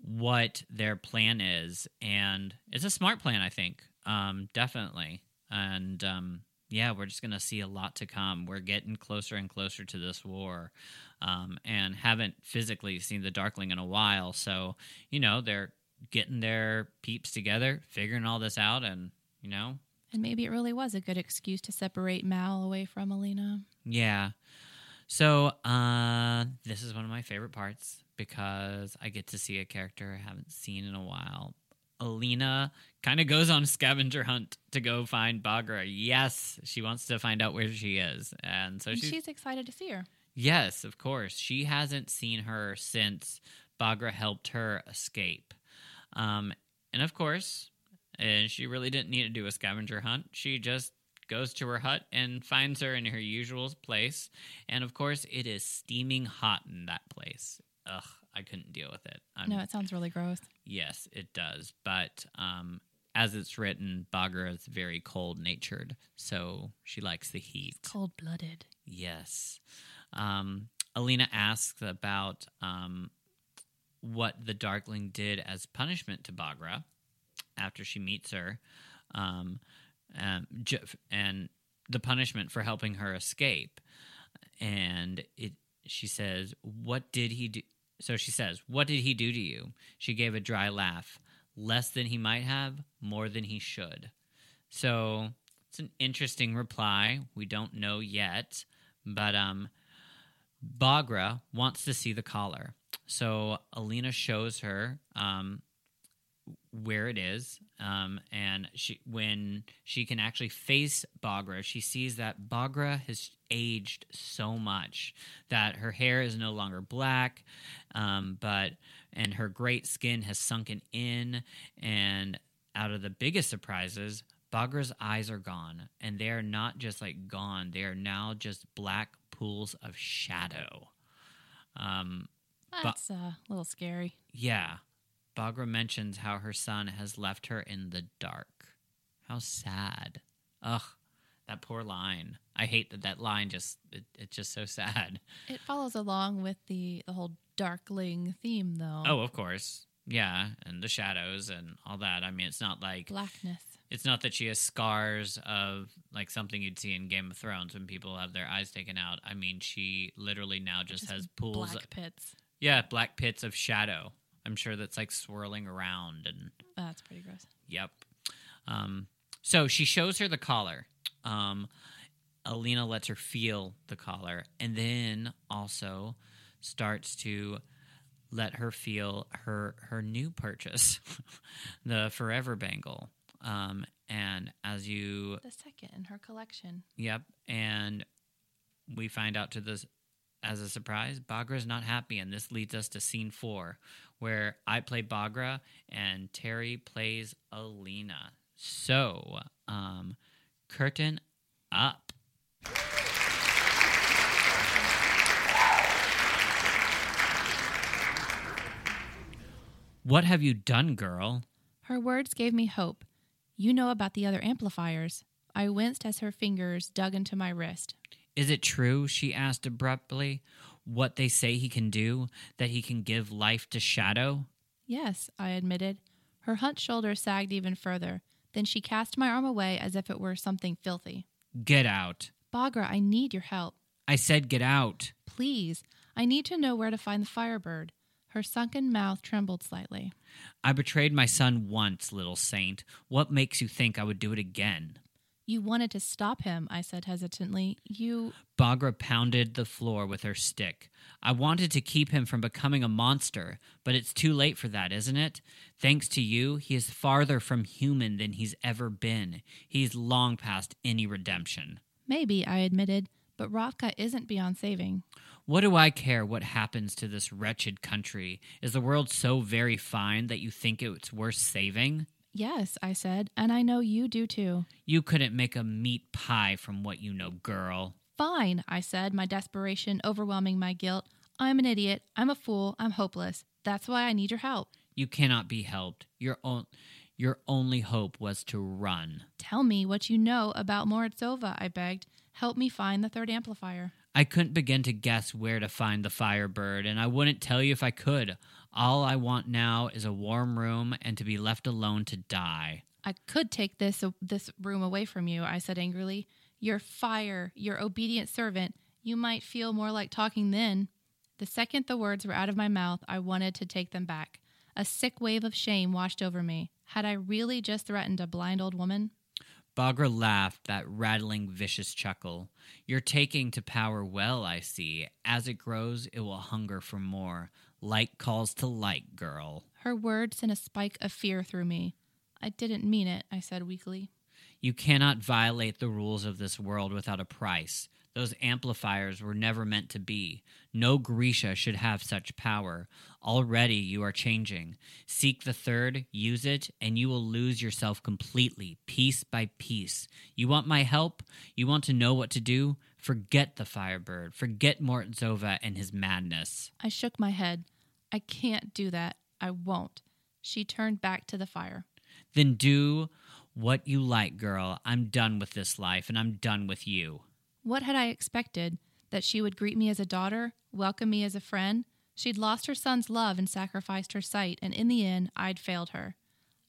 what their plan is, and it's a smart plan, I think. Um, definitely. And um, yeah, we're just going to see a lot to come. We're getting closer and closer to this war, um, and haven't physically seen the Darkling in a while. So, you know, they're getting their peeps together, figuring all this out, and, you know, And maybe it really was a good excuse to separate Mal away from Alina. Yeah. So uh, this is one of my favorite parts because I get to see a character I haven't seen in a while. Alina kind of goes on a scavenger hunt to go find Bagra. Yes, she wants to find out where she is, and so and she's, she's excited to see her. yes, of course. She hasn't seen her since Bagra helped her escape, um, and of course, and she really didn't need to do a scavenger hunt. She just goes to her hut and finds her in her usual place, and of course, it is steaming hot in that place. Ugh, I couldn't deal with it. I'm No, it sounds really gross. Yes, it does. But um, as it's written, Bagra is very cold natured, so she likes the heat. Cold blooded. Yes. Um, Alina asks about um, what the Darkling did as punishment to Bagra after she meets her, um, um, and the punishment for helping her escape. And it, she says, "What did he do?" So she says, "What did he do to you?" She gave a dry laugh. Less than he might have, more than he should. So it's an interesting reply. We don't know yet, but um, Bagra wants to see the collar. So Alina shows her um, where it is, um, and she when she can actually face Bagra, she sees that Bagra has aged so much that her hair is no longer black, um, but and her great skin has sunken in, and out of the biggest surprises, Bagra's eyes are gone, and they are not just like gone; they are now just black pools of shadow. Um, That's uh, a little scary. yeah. Bagra mentions how her son has left her in the dark. How sad. Ugh, that poor line. I hate that that line just, it, it's just so sad. It follows along with the the whole darkling theme, though. Oh, of course. Yeah, and the shadows and all that. I mean, it's not like, blackness. it's not that she has scars of like something you'd see in Game of Thrones when people have their eyes taken out. I mean, she literally now just, Just has pools. black pits. yeah, black pits of shadow. I'm sure that's like swirling around and That's pretty gross. Yep. Um, so she shows her the collar. Um, Alina lets her feel the collar and then also starts to let her feel her her new purchase, the Forever Bangle. Um, and as you The second in her collection. Yep, and we find out to this as a surprise, Bagra's not happy, and this leads us to scene four, where I play Bagra and Terry plays Alina. So, um, curtain up. What have you done, girl? Her words gave me hope. You know about the other amplifiers. I winced as her fingers dug into my wrist. Is it true, she asked abruptly, what they say he can do, that he can give life to Shadow? Yes, I admitted. Her hunched shoulders sagged even further. Then she cast my arm away as if it were something filthy. Get out. Bagra, I need your help. I said get out. Please, I need to know where to find the firebird. Her sunken mouth trembled slightly. I betrayed my son once, little saint. What makes you think I would do it again? You wanted to stop him, I said hesitantly. You. Bagra pounded the floor with her stick. I wanted to keep him from becoming a monster, but it's too late for that, isn't it? Thanks to you, he is farther from human than he's ever been. He's long past any redemption. Maybe, I admitted, but Ravka isn't beyond saving. What do I care what happens to this wretched country? Is the world so very fine that you think it's worth saving? Yes, I said, and I know you do too. You couldn't make a meat pie from what you know, girl. Fine, I said, my desperation overwhelming my guilt. I'm an idiot. I'm a fool. I'm hopeless. That's why I need your help. You cannot be helped. Your own your only hope was to run. Tell me what you know about Morozova, I begged. Help me find the third amplifier. I couldn't begin to guess where to find the firebird, and I wouldn't tell you if I could. All I want now is a warm room and to be left alone to die. I could take this uh, this room away from you, I said angrily. Your fire, your obedient servant. You might feel more like talking then. The second the words were out of my mouth, I wanted to take them back. A sick wave of shame washed over me. Had I really just threatened a blind old woman? Bagra laughed that rattling, vicious chuckle. You're taking to power well, I see. As it grows, it will hunger for more. Like calls to like, girl. Her words sent a spike of fear through me. I didn't mean it, I said weakly. You cannot violate the rules of this world without a price. Those amplifiers were never meant to be. No Grisha should have such power. Already you are changing. Seek the third, use it, and you will lose yourself completely, piece by piece. You want my help? You want to know what to do? Forget the Firebird. Forget Morozova and his madness. I shook my head. I can't do that. I won't. She turned back to the fire. Then do what you like, girl. I'm done with this life, and I'm done with you. What had I expected? That she would greet me as a daughter, welcome me as a friend? She'd lost her son's love and sacrificed her sight, and in the end, I'd failed her.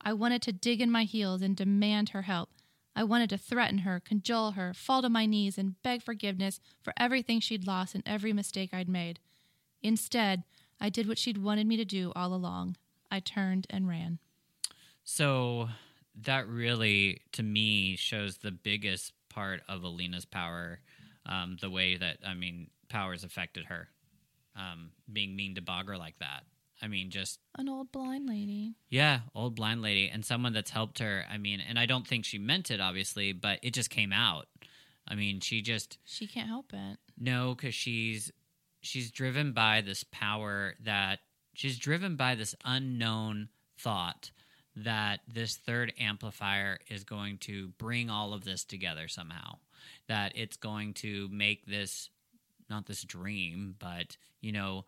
I wanted to dig in my heels and demand her help. I wanted to threaten her, cajole her, fall to my knees, and beg forgiveness for everything she'd lost and every mistake I'd made. Instead, I did what she'd wanted me to do all along. I turned and ran. So that really, to me, shows the biggest part of Alina's power, um, the way that I mean, powers affected her, um, being mean to Bagra like that. I mean, just An old blind lady. yeah, old blind lady, and someone that's helped her. I mean, and I don't think she meant it, obviously, but it just came out. I mean, she just She can't help it. no, because she's she's driven by this power that she's driven by this unknown thought that this third amplifier is going to bring all of this together somehow. That it's going to make this not this dream, but you know,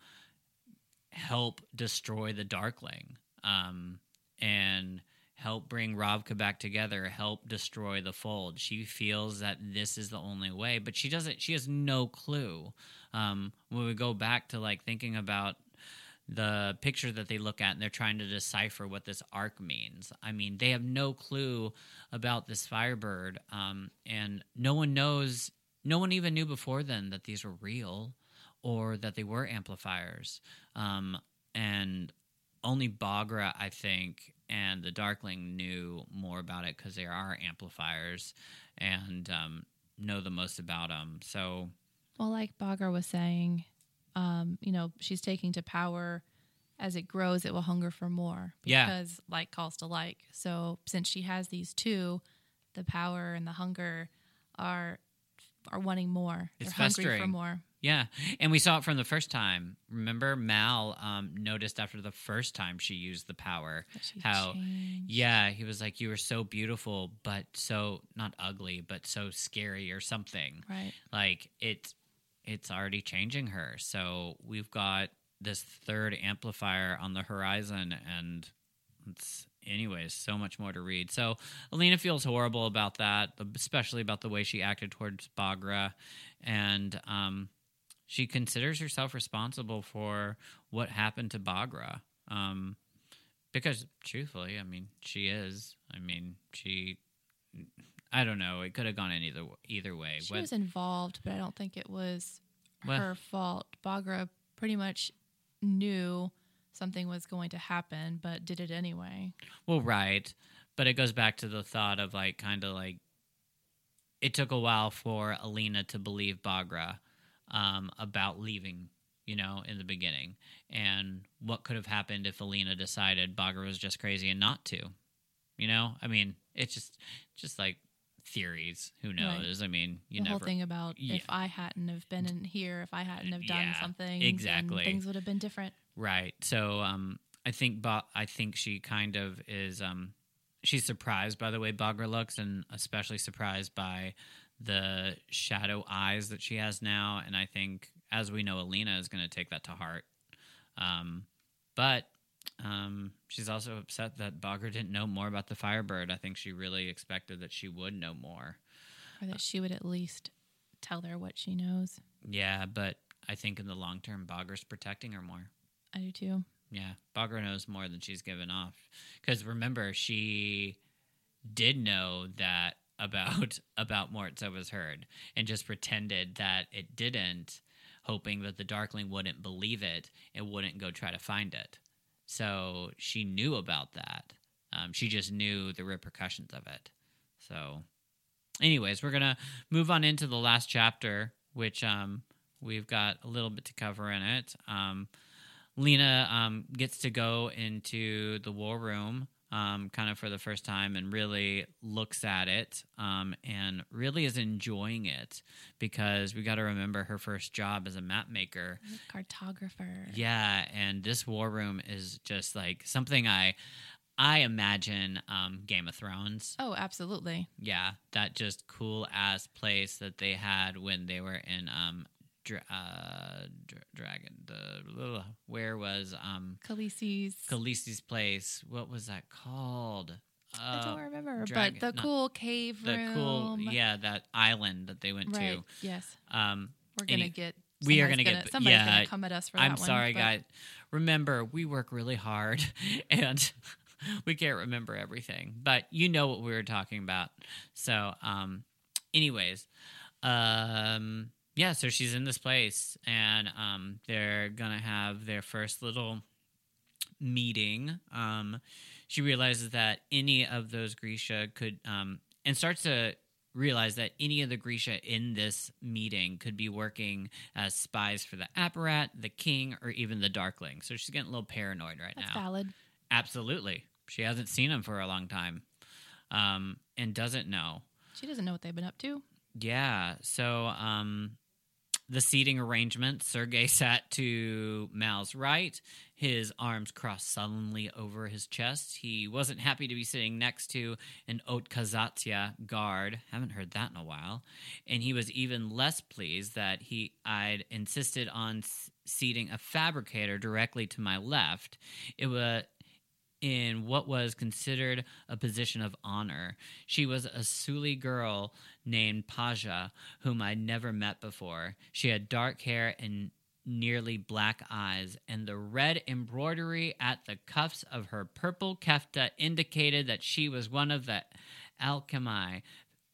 help destroy the Darkling, um, and help bring Ravka back together, help destroy the fold. She feels that this is the only way, but she doesn't. She has no clue. Um, when we go back to like thinking about the picture that they look at and they're trying to decipher what this arc means. I mean, they have no clue about this Firebird, um, and no one knows. No one even knew before then that these were real or that they were amplifiers. Um, and only Bagra, I think, and the Darkling knew more about it because they are amplifiers and um, know the most about them. So, Well, like Bagra was saying, um, you know, she's taking to power. As it grows, it will hunger for more. Yeah. Because like calls to like. So since she has these two, the power and the hunger are are wanting more. It's They're hungry for more. Yeah, and we saw it from the first time. Remember, Mal um, noticed after the first time she used the power how, changed. yeah, he was like, "You were so beautiful, but so not ugly, but so scary or something." Right. Like it's it's already changing her. So we've got this third amplifier on the horizon, and it's anyways so much more to read. So Alina feels horrible about that, especially about the way she acted towards Bagra, and um, she considers herself responsible for what happened to Bagra. Um, because truthfully, I mean, she is. I mean, she. I don't know. It could have gone in either either way. She What- was involved, but I don't think it was Well- her fault. Bagra pretty much knew something was going to happen, but did it anyway. Well, right. But it goes back to the thought of like kind of like it took a while for Alina to believe Bagra um, about leaving, you know, in the beginning. And what could have happened if Alina decided Bagra was just crazy and not to? You know? I mean, it's just just like theories. Who knows? I mean, you the never whole thing about Yeah. if I hadn't have been in here, if I hadn't have done Yeah, something, exactly. things would have been different. Right. So um, I think ba- I think she kind of is. Um, she's surprised by the way Bagra looks, and especially surprised by the shadow eyes that she has now. And I think, as we know, Alina is going to take that to heart. Um, but um, she's also upset that Bagra didn't know more about the Firebird. I think she really expected that she would know more. Or that she would at least tell her what she knows. Yeah, but I think in the long term, Bagra's protecting her more. I do too. Yeah, Bagra knows more than she's given off. Because remember, she did know that about about Morozova's herd and just pretended that it didn't, hoping that the Darkling wouldn't believe it and wouldn't go try to find it. So she knew about that. Um, she just knew the repercussions of it. So anyways, we're gonna move on into the last chapter, which um, we've got a little bit to cover in it. Um, Lena um, gets to go into the war room um, kind of for the first time and really looks at it um, and really is enjoying it because we got to remember her first job as a map maker. Cartographer. Yeah, and this war room is just like something I I imagine um, Game of Thrones. Oh, absolutely. Yeah, that just cool ass place that they had when they were in um dra- uh dra- dragon the where was um Khaleesi's. Khaleesi's place. What was that called? I Uh, don't remember, drag- but the not- cool cave the room. cool yeah, that island that they went Right. Yes. Um We're gonna Any- get. we are somebody's gonna get- somebody's yeah, gonna come at us for that I'm one, sorry, but guys. Remember, we work really hard and we can't remember everything, but you know what we were talking about. So, um, anyways, um, yeah, so she's in this place and um, they're gonna have their first little meeting. Um, she realizes that any of those Grisha could, um, and starts to realize that any of the Grisha in this meeting could be working as spies for the Apparat, the King, or even the Darkling. So she's getting a little paranoid right That's now. valid. Absolutely, she hasn't seen him for a long time, um, and doesn't know. She doesn't know what they've been up to. Yeah. So um the seating arrangement, Sergei sat to Mal's right, his arms crossed sullenly over his chest. He wasn't happy to be sitting next to an otkazat'sya guard. Haven't heard that in a while. And he was even less pleased that he I'd insisted on seating a fabricator directly to my left. It was in what was considered a position of honor. She was a Suli girl named Paja, whom I'd never met before. She had dark hair and nearly black eyes, and the red embroidery at the cuffs of her purple kefta indicated that she was one of the Alkemi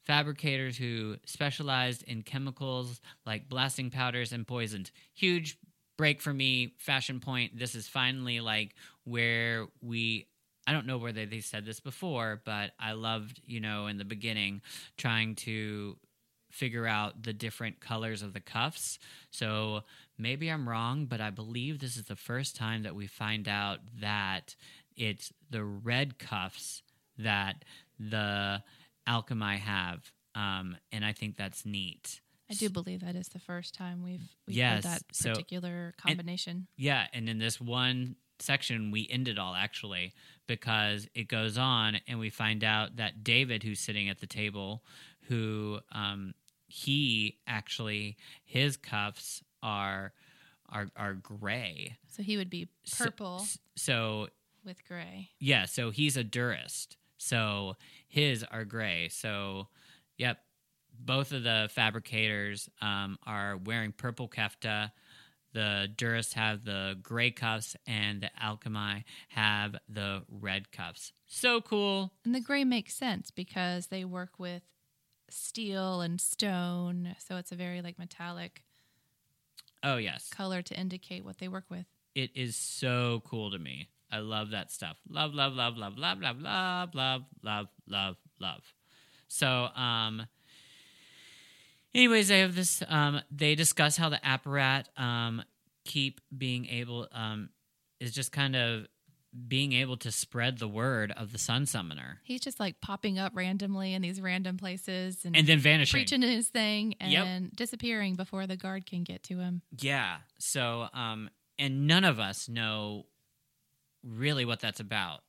fabricators who specialized in chemicals like blasting powders and poisons. Huge break for me, fashion point. This is finally like where we I don't know whether they said this before, but I loved, you know, in the beginning trying to figure out the different colors of the cuffs. So maybe I'm wrong, but I believe this is the first time that we find out that it's the red cuffs that the Alkemi have. Um, and I think that's neat. I do believe that is the first time we've we've Yes, heard that so- particular combination. Yeah, and in this one section, we end it all actually because it goes on, and we find out that David, who's sitting at the table, who um, he actually his cuffs are are are gray. so he would be So- purple So with gray. yeah, so he's a Durast. So his are gray. So yep, both of the fabricators um, are wearing purple kefta. The Durasts have the gray cuffs, and the Alkemi have the red cuffs. So cool. And the gray makes sense because they work with steel and stone, so it's a very like metallic Oh yes, color to indicate what they work with. it is so cool to me. I love that stuff. Love, love, love, love, love, love, love, love, love, love, love. So, um, anyways, they have this. Um, they discuss how the apparat um keep being able um is just kind of being able to spread the word of the sun summoner He's just like popping up randomly in these random places and, and then vanishing. preaching his thing and Yep. disappearing before the guard can get to him. Yeah. So, um, and none of us know really what that's about.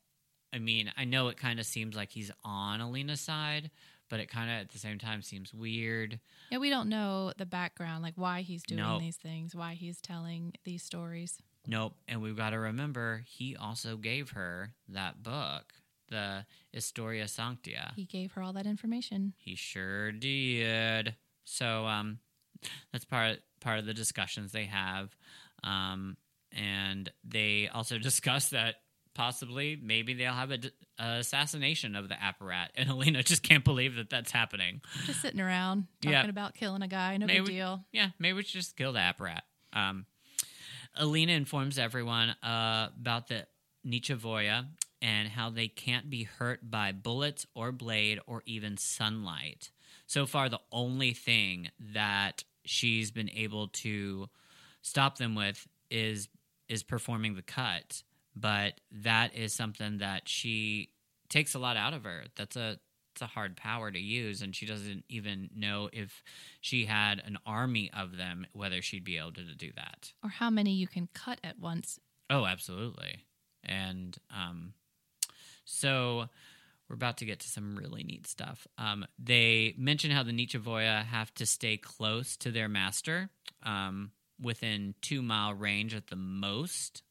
I mean, I know it kind of seems like he's on Alina's side, but it kind of at the same time seems weird. Yeah, we don't know the background, like why he's doing No. these things, why he's telling these stories. Nope. And we've got to remember he also gave her that book, the Istorii Sankt'ya. He gave her all that information. He sure did. So um, that's part part of the discussions they have, um, and they also discuss that possibly maybe they'll have a, d- a assassination of the apparat, and Alina just can't believe that that's happening. Just sitting around talking Yeah. about killing a guy, no Maybe big we- deal. Yeah, maybe we should just kill the apparat. Um, Alina informs everyone uh, about the nichevo'ya and how they can't be hurt by bullets or blade or even sunlight. so far the only thing that she's been able to stop them with is is performing the cut but that is something that she takes a lot out of her that's a it's a hard power to use and she doesn't even know if she had an army of them whether she'd be able to do that Or how many you can cut at once. oh absolutely and um so we're about to get to some really neat stuff. Um, they mention how the nichevo'ya have to stay close to their master, um, within two mile range at the most.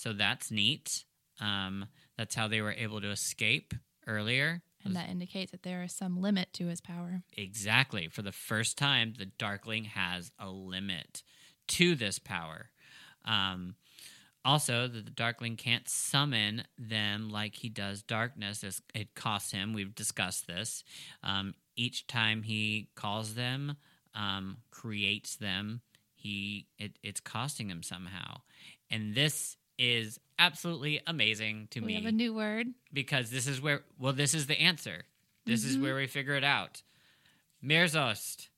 So that's neat. Um, that's how they were able to escape earlier. And that indicates that there is some limit to his power. Exactly. For the first time, the Darkling has a limit to this power. Um, also, that the Darkling can't summon them like he does darkness. It costs him. We've discussed this. Um, each time he calls them, um, creates them, he it, it's costing him somehow. And this is absolutely amazing to we me have a new word. because this is where well this is the answer. This is Mhm. where we figure it out. Merzost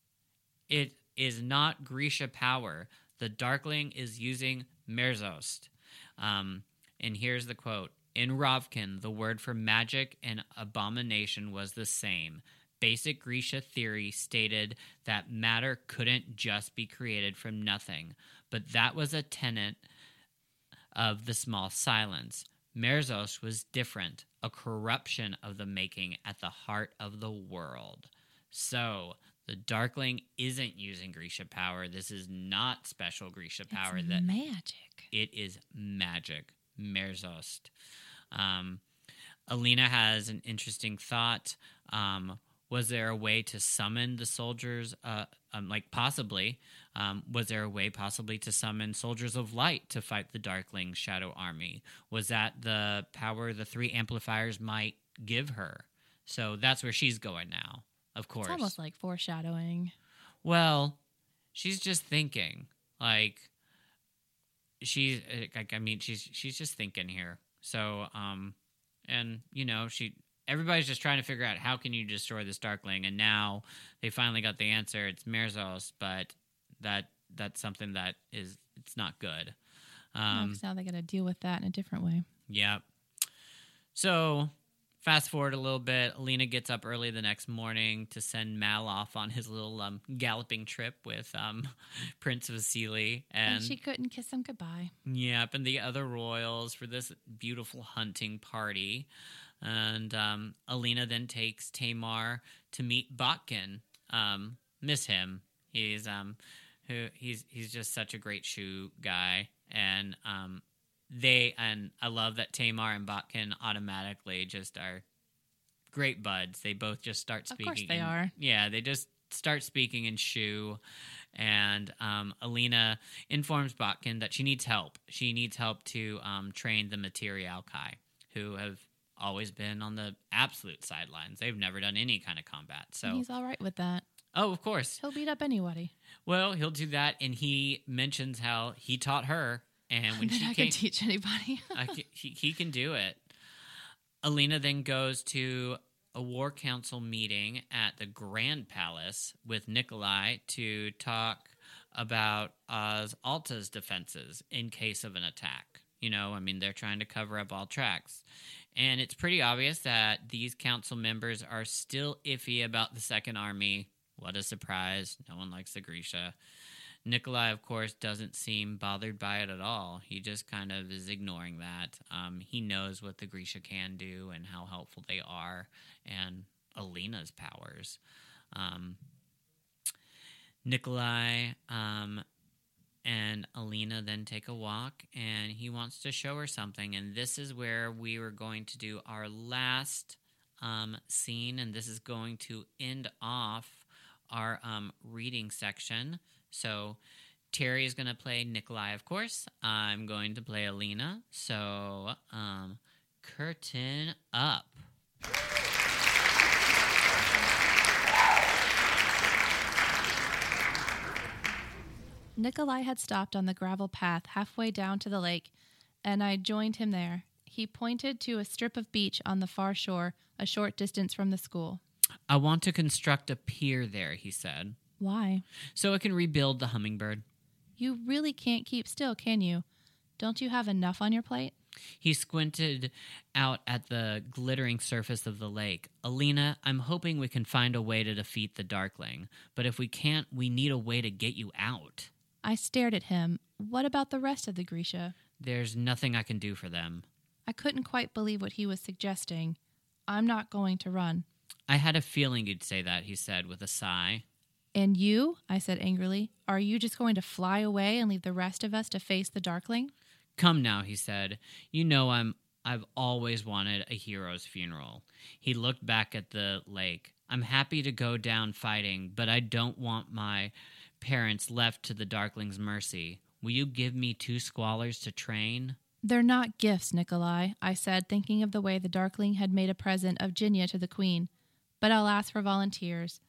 it is not grisha power. The darkling is using merzost um, and here's the quote. In Ravkan the word for magic and abomination was the same. Basic grisha theory stated that matter couldn't just be created from nothing but that was a tenet of the Small Science. Merzos was different, a corruption of the making at the heart of the world. So the Darkling isn't using Grisha power. This is not special Grisha power. it's that magic. it is magic. Merzost. Um, Alina has an interesting thought. Um, was there a way to summon the soldiers? Uh, um, like possibly. Um, was there a way possibly to summon soldiers of light to fight the Darkling Shadow Army? Was that the power the three amplifiers might give her? So that's where she's going now. Of course. It's almost like foreshadowing. Well, she's just thinking. Like she's like I mean she's she's just thinking here. So um and you know, she everybody's just trying to figure out how can you destroy this darkling and now they finally got the answer. It's Merzos, but that that's something that is it's not good. Um Um, now they got to deal with that in a different way. yeah. So, fast forward a little bit. Alina gets up early the next morning to send Mal off on his little um, galloping trip with um, Prince Vasili, And, and she couldn't kiss him goodbye. yep, and the other royals for this beautiful hunting party. And um, Alina then takes Tamar to meet Botkin. Um, miss him. He's um, who he's he's just such a great Shu guy, and um, they and I love that Tamar and Botkin automatically just are great buds. They both just start speaking. Of course they in- are. Yeah, they just start speaking in Shu. And um, Alina informs Botkin that she needs help. She needs help to um, train the Materialki, who have always been on the absolute sidelines. They've never done any kind of combat. And So, he's all right with that. oh, of course. He'll beat up anybody. Well, he'll do that, and he mentions how he taught her, and when she I came, can teach anybody. I ca- he, he can do it. Alina then goes to a war council meeting at the Grand Palace with Nikolai to talk about Os Alta's defenses in case of an attack. You know, I mean, they're trying to cover up all tracks. And it's pretty obvious that these council members are still iffy about the Second Army. What a surprise. No one likes the Grisha. Nikolai, of course, doesn't seem bothered by it at all. He just kind of is ignoring that. Um, he knows what the Grisha can do and how helpful they are, and Alina's powers. Um, Nikolai um, and Alina then take a walk, and he wants to show her something. And this is where we were going to do our last um, scene, and this is going to end off our um, reading section. So Terry is going to play Nikolai, of course. I'm going to play Alina. So, um, curtain up. Nikolai had stopped on the gravel path halfway down to the lake, and I joined him there. He pointed to a strip of beach on the far shore, a short distance from the school. I want to construct a pier there, he said, Why? so it can rebuild the hummingbird. You really can't keep still, can you? Don't you have enough on your plate? He squinted out at the glittering surface of the lake. Alina, I'm hoping we can find a way to defeat the Darkling, but if we can't, we need a way to get you out. I stared at him. What about the rest of the Grisha? There's nothing I can do for them. I couldn't quite believe what he was suggesting. I'm not going to run. I had a feeling you'd say that, he said with a sigh. And you? I said angrily. Are you just going to fly away and leave the rest of us to face the Darkling? Come now, he said. You know I'm I've always wanted a hero's funeral. He looked back at the lake. I'm happy to go down fighting, but I don't want my parents left to the Darkling's mercy. Will you give me two squallers to train? They're not gifts, Nikolai, I said, thinking of the way the Darkling had made a present of Genya to the Queen. But I'll ask for volunteers.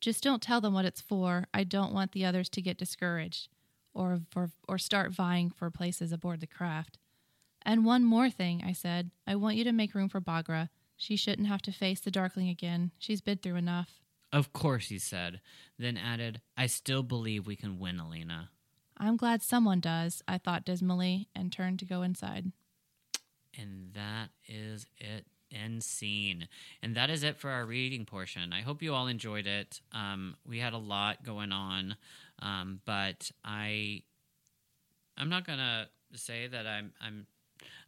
Just don't tell them what it's for. I don't want the others to get discouraged or for, or start vying for places aboard the craft. And one more thing, I said. I want you to make room for Bagra. She shouldn't have to face the Darkling again. She's been through enough. Of course, he said, then added, I still believe we can win, Alina. I'm glad someone does, I thought dismally, and turned to go inside. And that is it. End scene. And that is it for our reading portion. I hope you all enjoyed it. Um, we had a lot going on, um, but I, I'm not gonna say that I'm I'm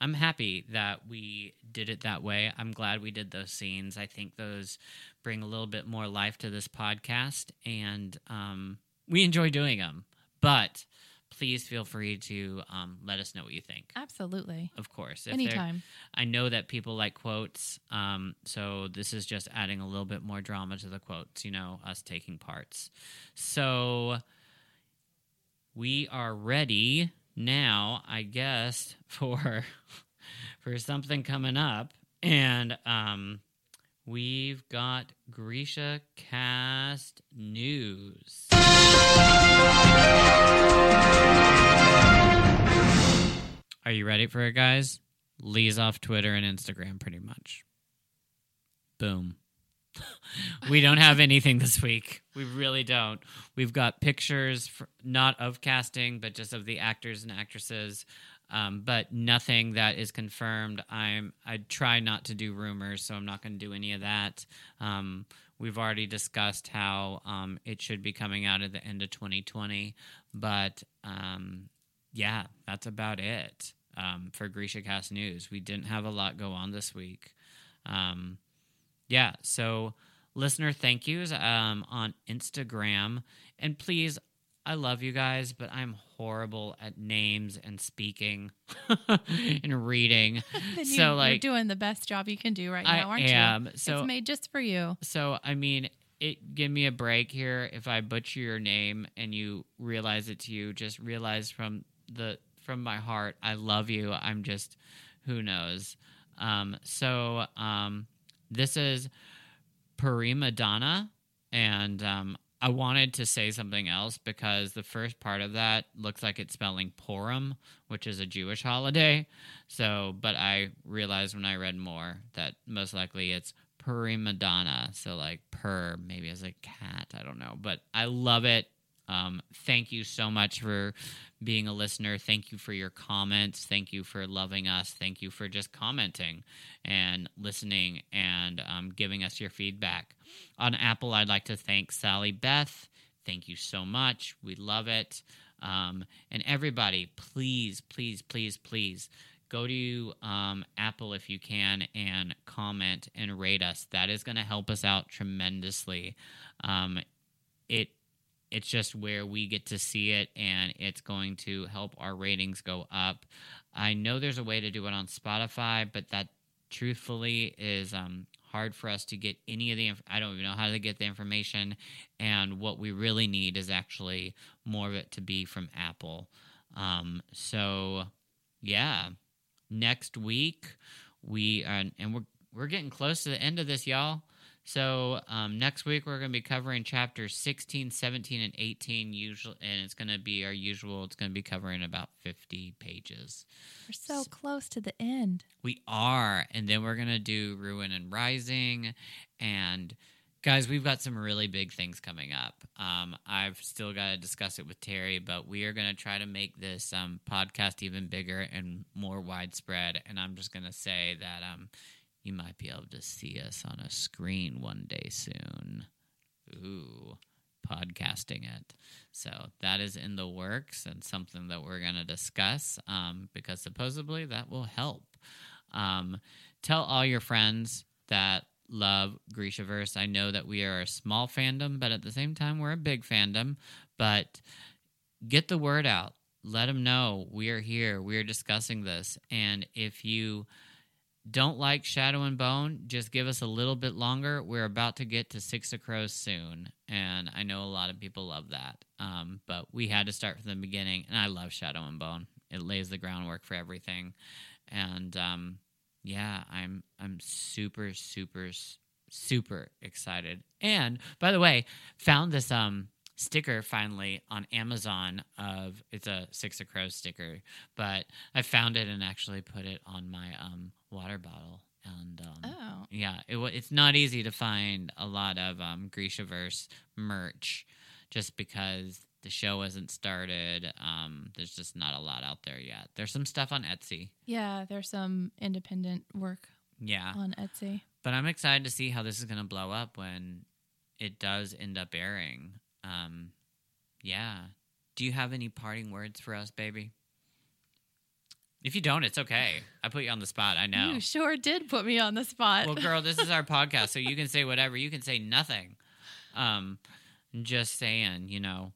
I'm happy that we did it that way. I'm glad we did those scenes. I think those bring a little bit more life to this podcast, and um, we enjoy doing them. But please feel free to um, let us know what you think. Absolutely. Of course, if Anytime. I know that people like quotes, um, so this is just adding a little bit more drama to the quotes. You know, us taking parts. So we are ready now, I guess, for for something coming up, and um, we've got Grisha Cast news. Are you ready for it, guys? Leigh's off Twitter and Instagram pretty much. Boom. we don't have anything this week. We really don't. We've got pictures, fr not of casting, but just of the actors and actresses, um, but nothing that is confirmed. I'm. I try not to do rumors, so I'm not going to do any of that. Um, we've already discussed how um, it should be coming out at the end of 2020, but um, yeah, that's about it um, for Grisha Cast News. We didn't have a lot go on this week. Um, yeah, so listener thank yous um, on Instagram. And please, I love you guys, but I'm horrible at names and speaking and reading. So, you, you're like, doing the best job you can do right I now, aren't am. you? So, it's made just for you. so I mean, it give me a break here if I butcher your name and you realize it to you. Just realize from the from my heart, I love you. I'm just who knows. Um, so um, this is Parima Donna, and um, I wanted to say something else because the first part of that looks like it's spelling Purim, which is a Jewish holiday. So, but I realized when I read more that most likely it's Purimadonna. So, like purr, maybe as a cat. I don't know. But I love it. Um, thank you so much for being a listener. Thank you for your comments. Thank you for loving us. Thank you for just commenting and listening and um, giving us your feedback. On Apple, I'd like to thank Sally Beth. Thank you so much. We love it. Um, and everybody, please, please, please, please go to um, Apple if you can and comment and rate us. That is going to help us out tremendously. Um, it it's just where we get to see it and it's going to help our ratings go up. I know there's a way to do it on Spotify, but that truthfully is um, hard for us to get any of the inf- I don't even know how to get the information and what we really need is actually more of it to be from Apple. Um, so yeah, next week we are, and we're we're getting close to the end of this, y'all. So um, next week we're going to be covering chapters 16, 17, and 18. Usual, and it's going to be our usual. It's going to be covering about 50 pages. We're so close to the end. We are, and then we're going to do Ruin and Rising, and Guys, we've got some really big things coming up. Um, I've still got to discuss it with Terry, but we are going to try to make this um, podcast even bigger and more widespread. And I'm just going to say that um, you might be able to see us on a screen one day soon. Ooh, podcasting it. So that is in the works and something that we're going to discuss um, because supposedly that will help. Um, tell all your friends that love Grishaverse. I know that we are a small fandom, but at the same time, we're a big fandom. But get the word out. Let them know we are here. We are discussing this. And if you don't like Shadow and Bone, just give us a little bit longer. We're about to get to Six of Crows soon. And I know a lot of people love that. Um, but we had to start from the beginning. And I love Shadow and Bone, it lays the groundwork for everything. And, um, yeah, I'm I'm super super super excited. And by the way, found this um sticker finally on Amazon of it's a Six of Crows sticker, but I found it and actually put it on my um water bottle. And um, Oh. yeah, it, it's not easy to find a lot of um, Grishaverse merch, just because the show hasn't started. Um, there's just not a lot out there yet. There's some stuff on Etsy. Yeah, there's some independent work Yeah, on Etsy. but I'm excited to see how this is going to blow up when it does end up airing. Um, yeah. Do you have any parting words for us, baby? If you don't, it's okay. I put you on the spot. I know. You sure did put me on the spot. well, girl, this is our podcast, so you can say whatever. You can say nothing. Um, just saying, you know,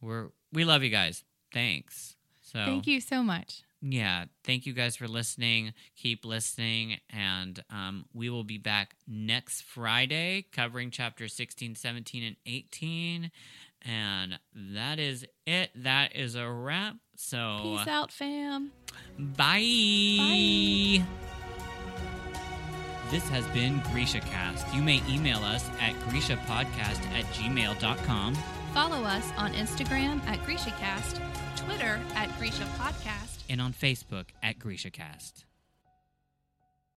we're we love you guys. Thanks. So Thank you so much. yeah, thank you guys for listening. Keep listening, and um, we will be back next Friday covering chapter 16, 17, and 18. And that is it. That is a wrap. So, Peace out, fam. bye. Bye. This has been Grisha Cast. You may email us at grishapodcast at gmail.com. Follow us on Instagram at GrishaCast, Twitter at Grisha Podcast. and on Facebook at Grisha Cast.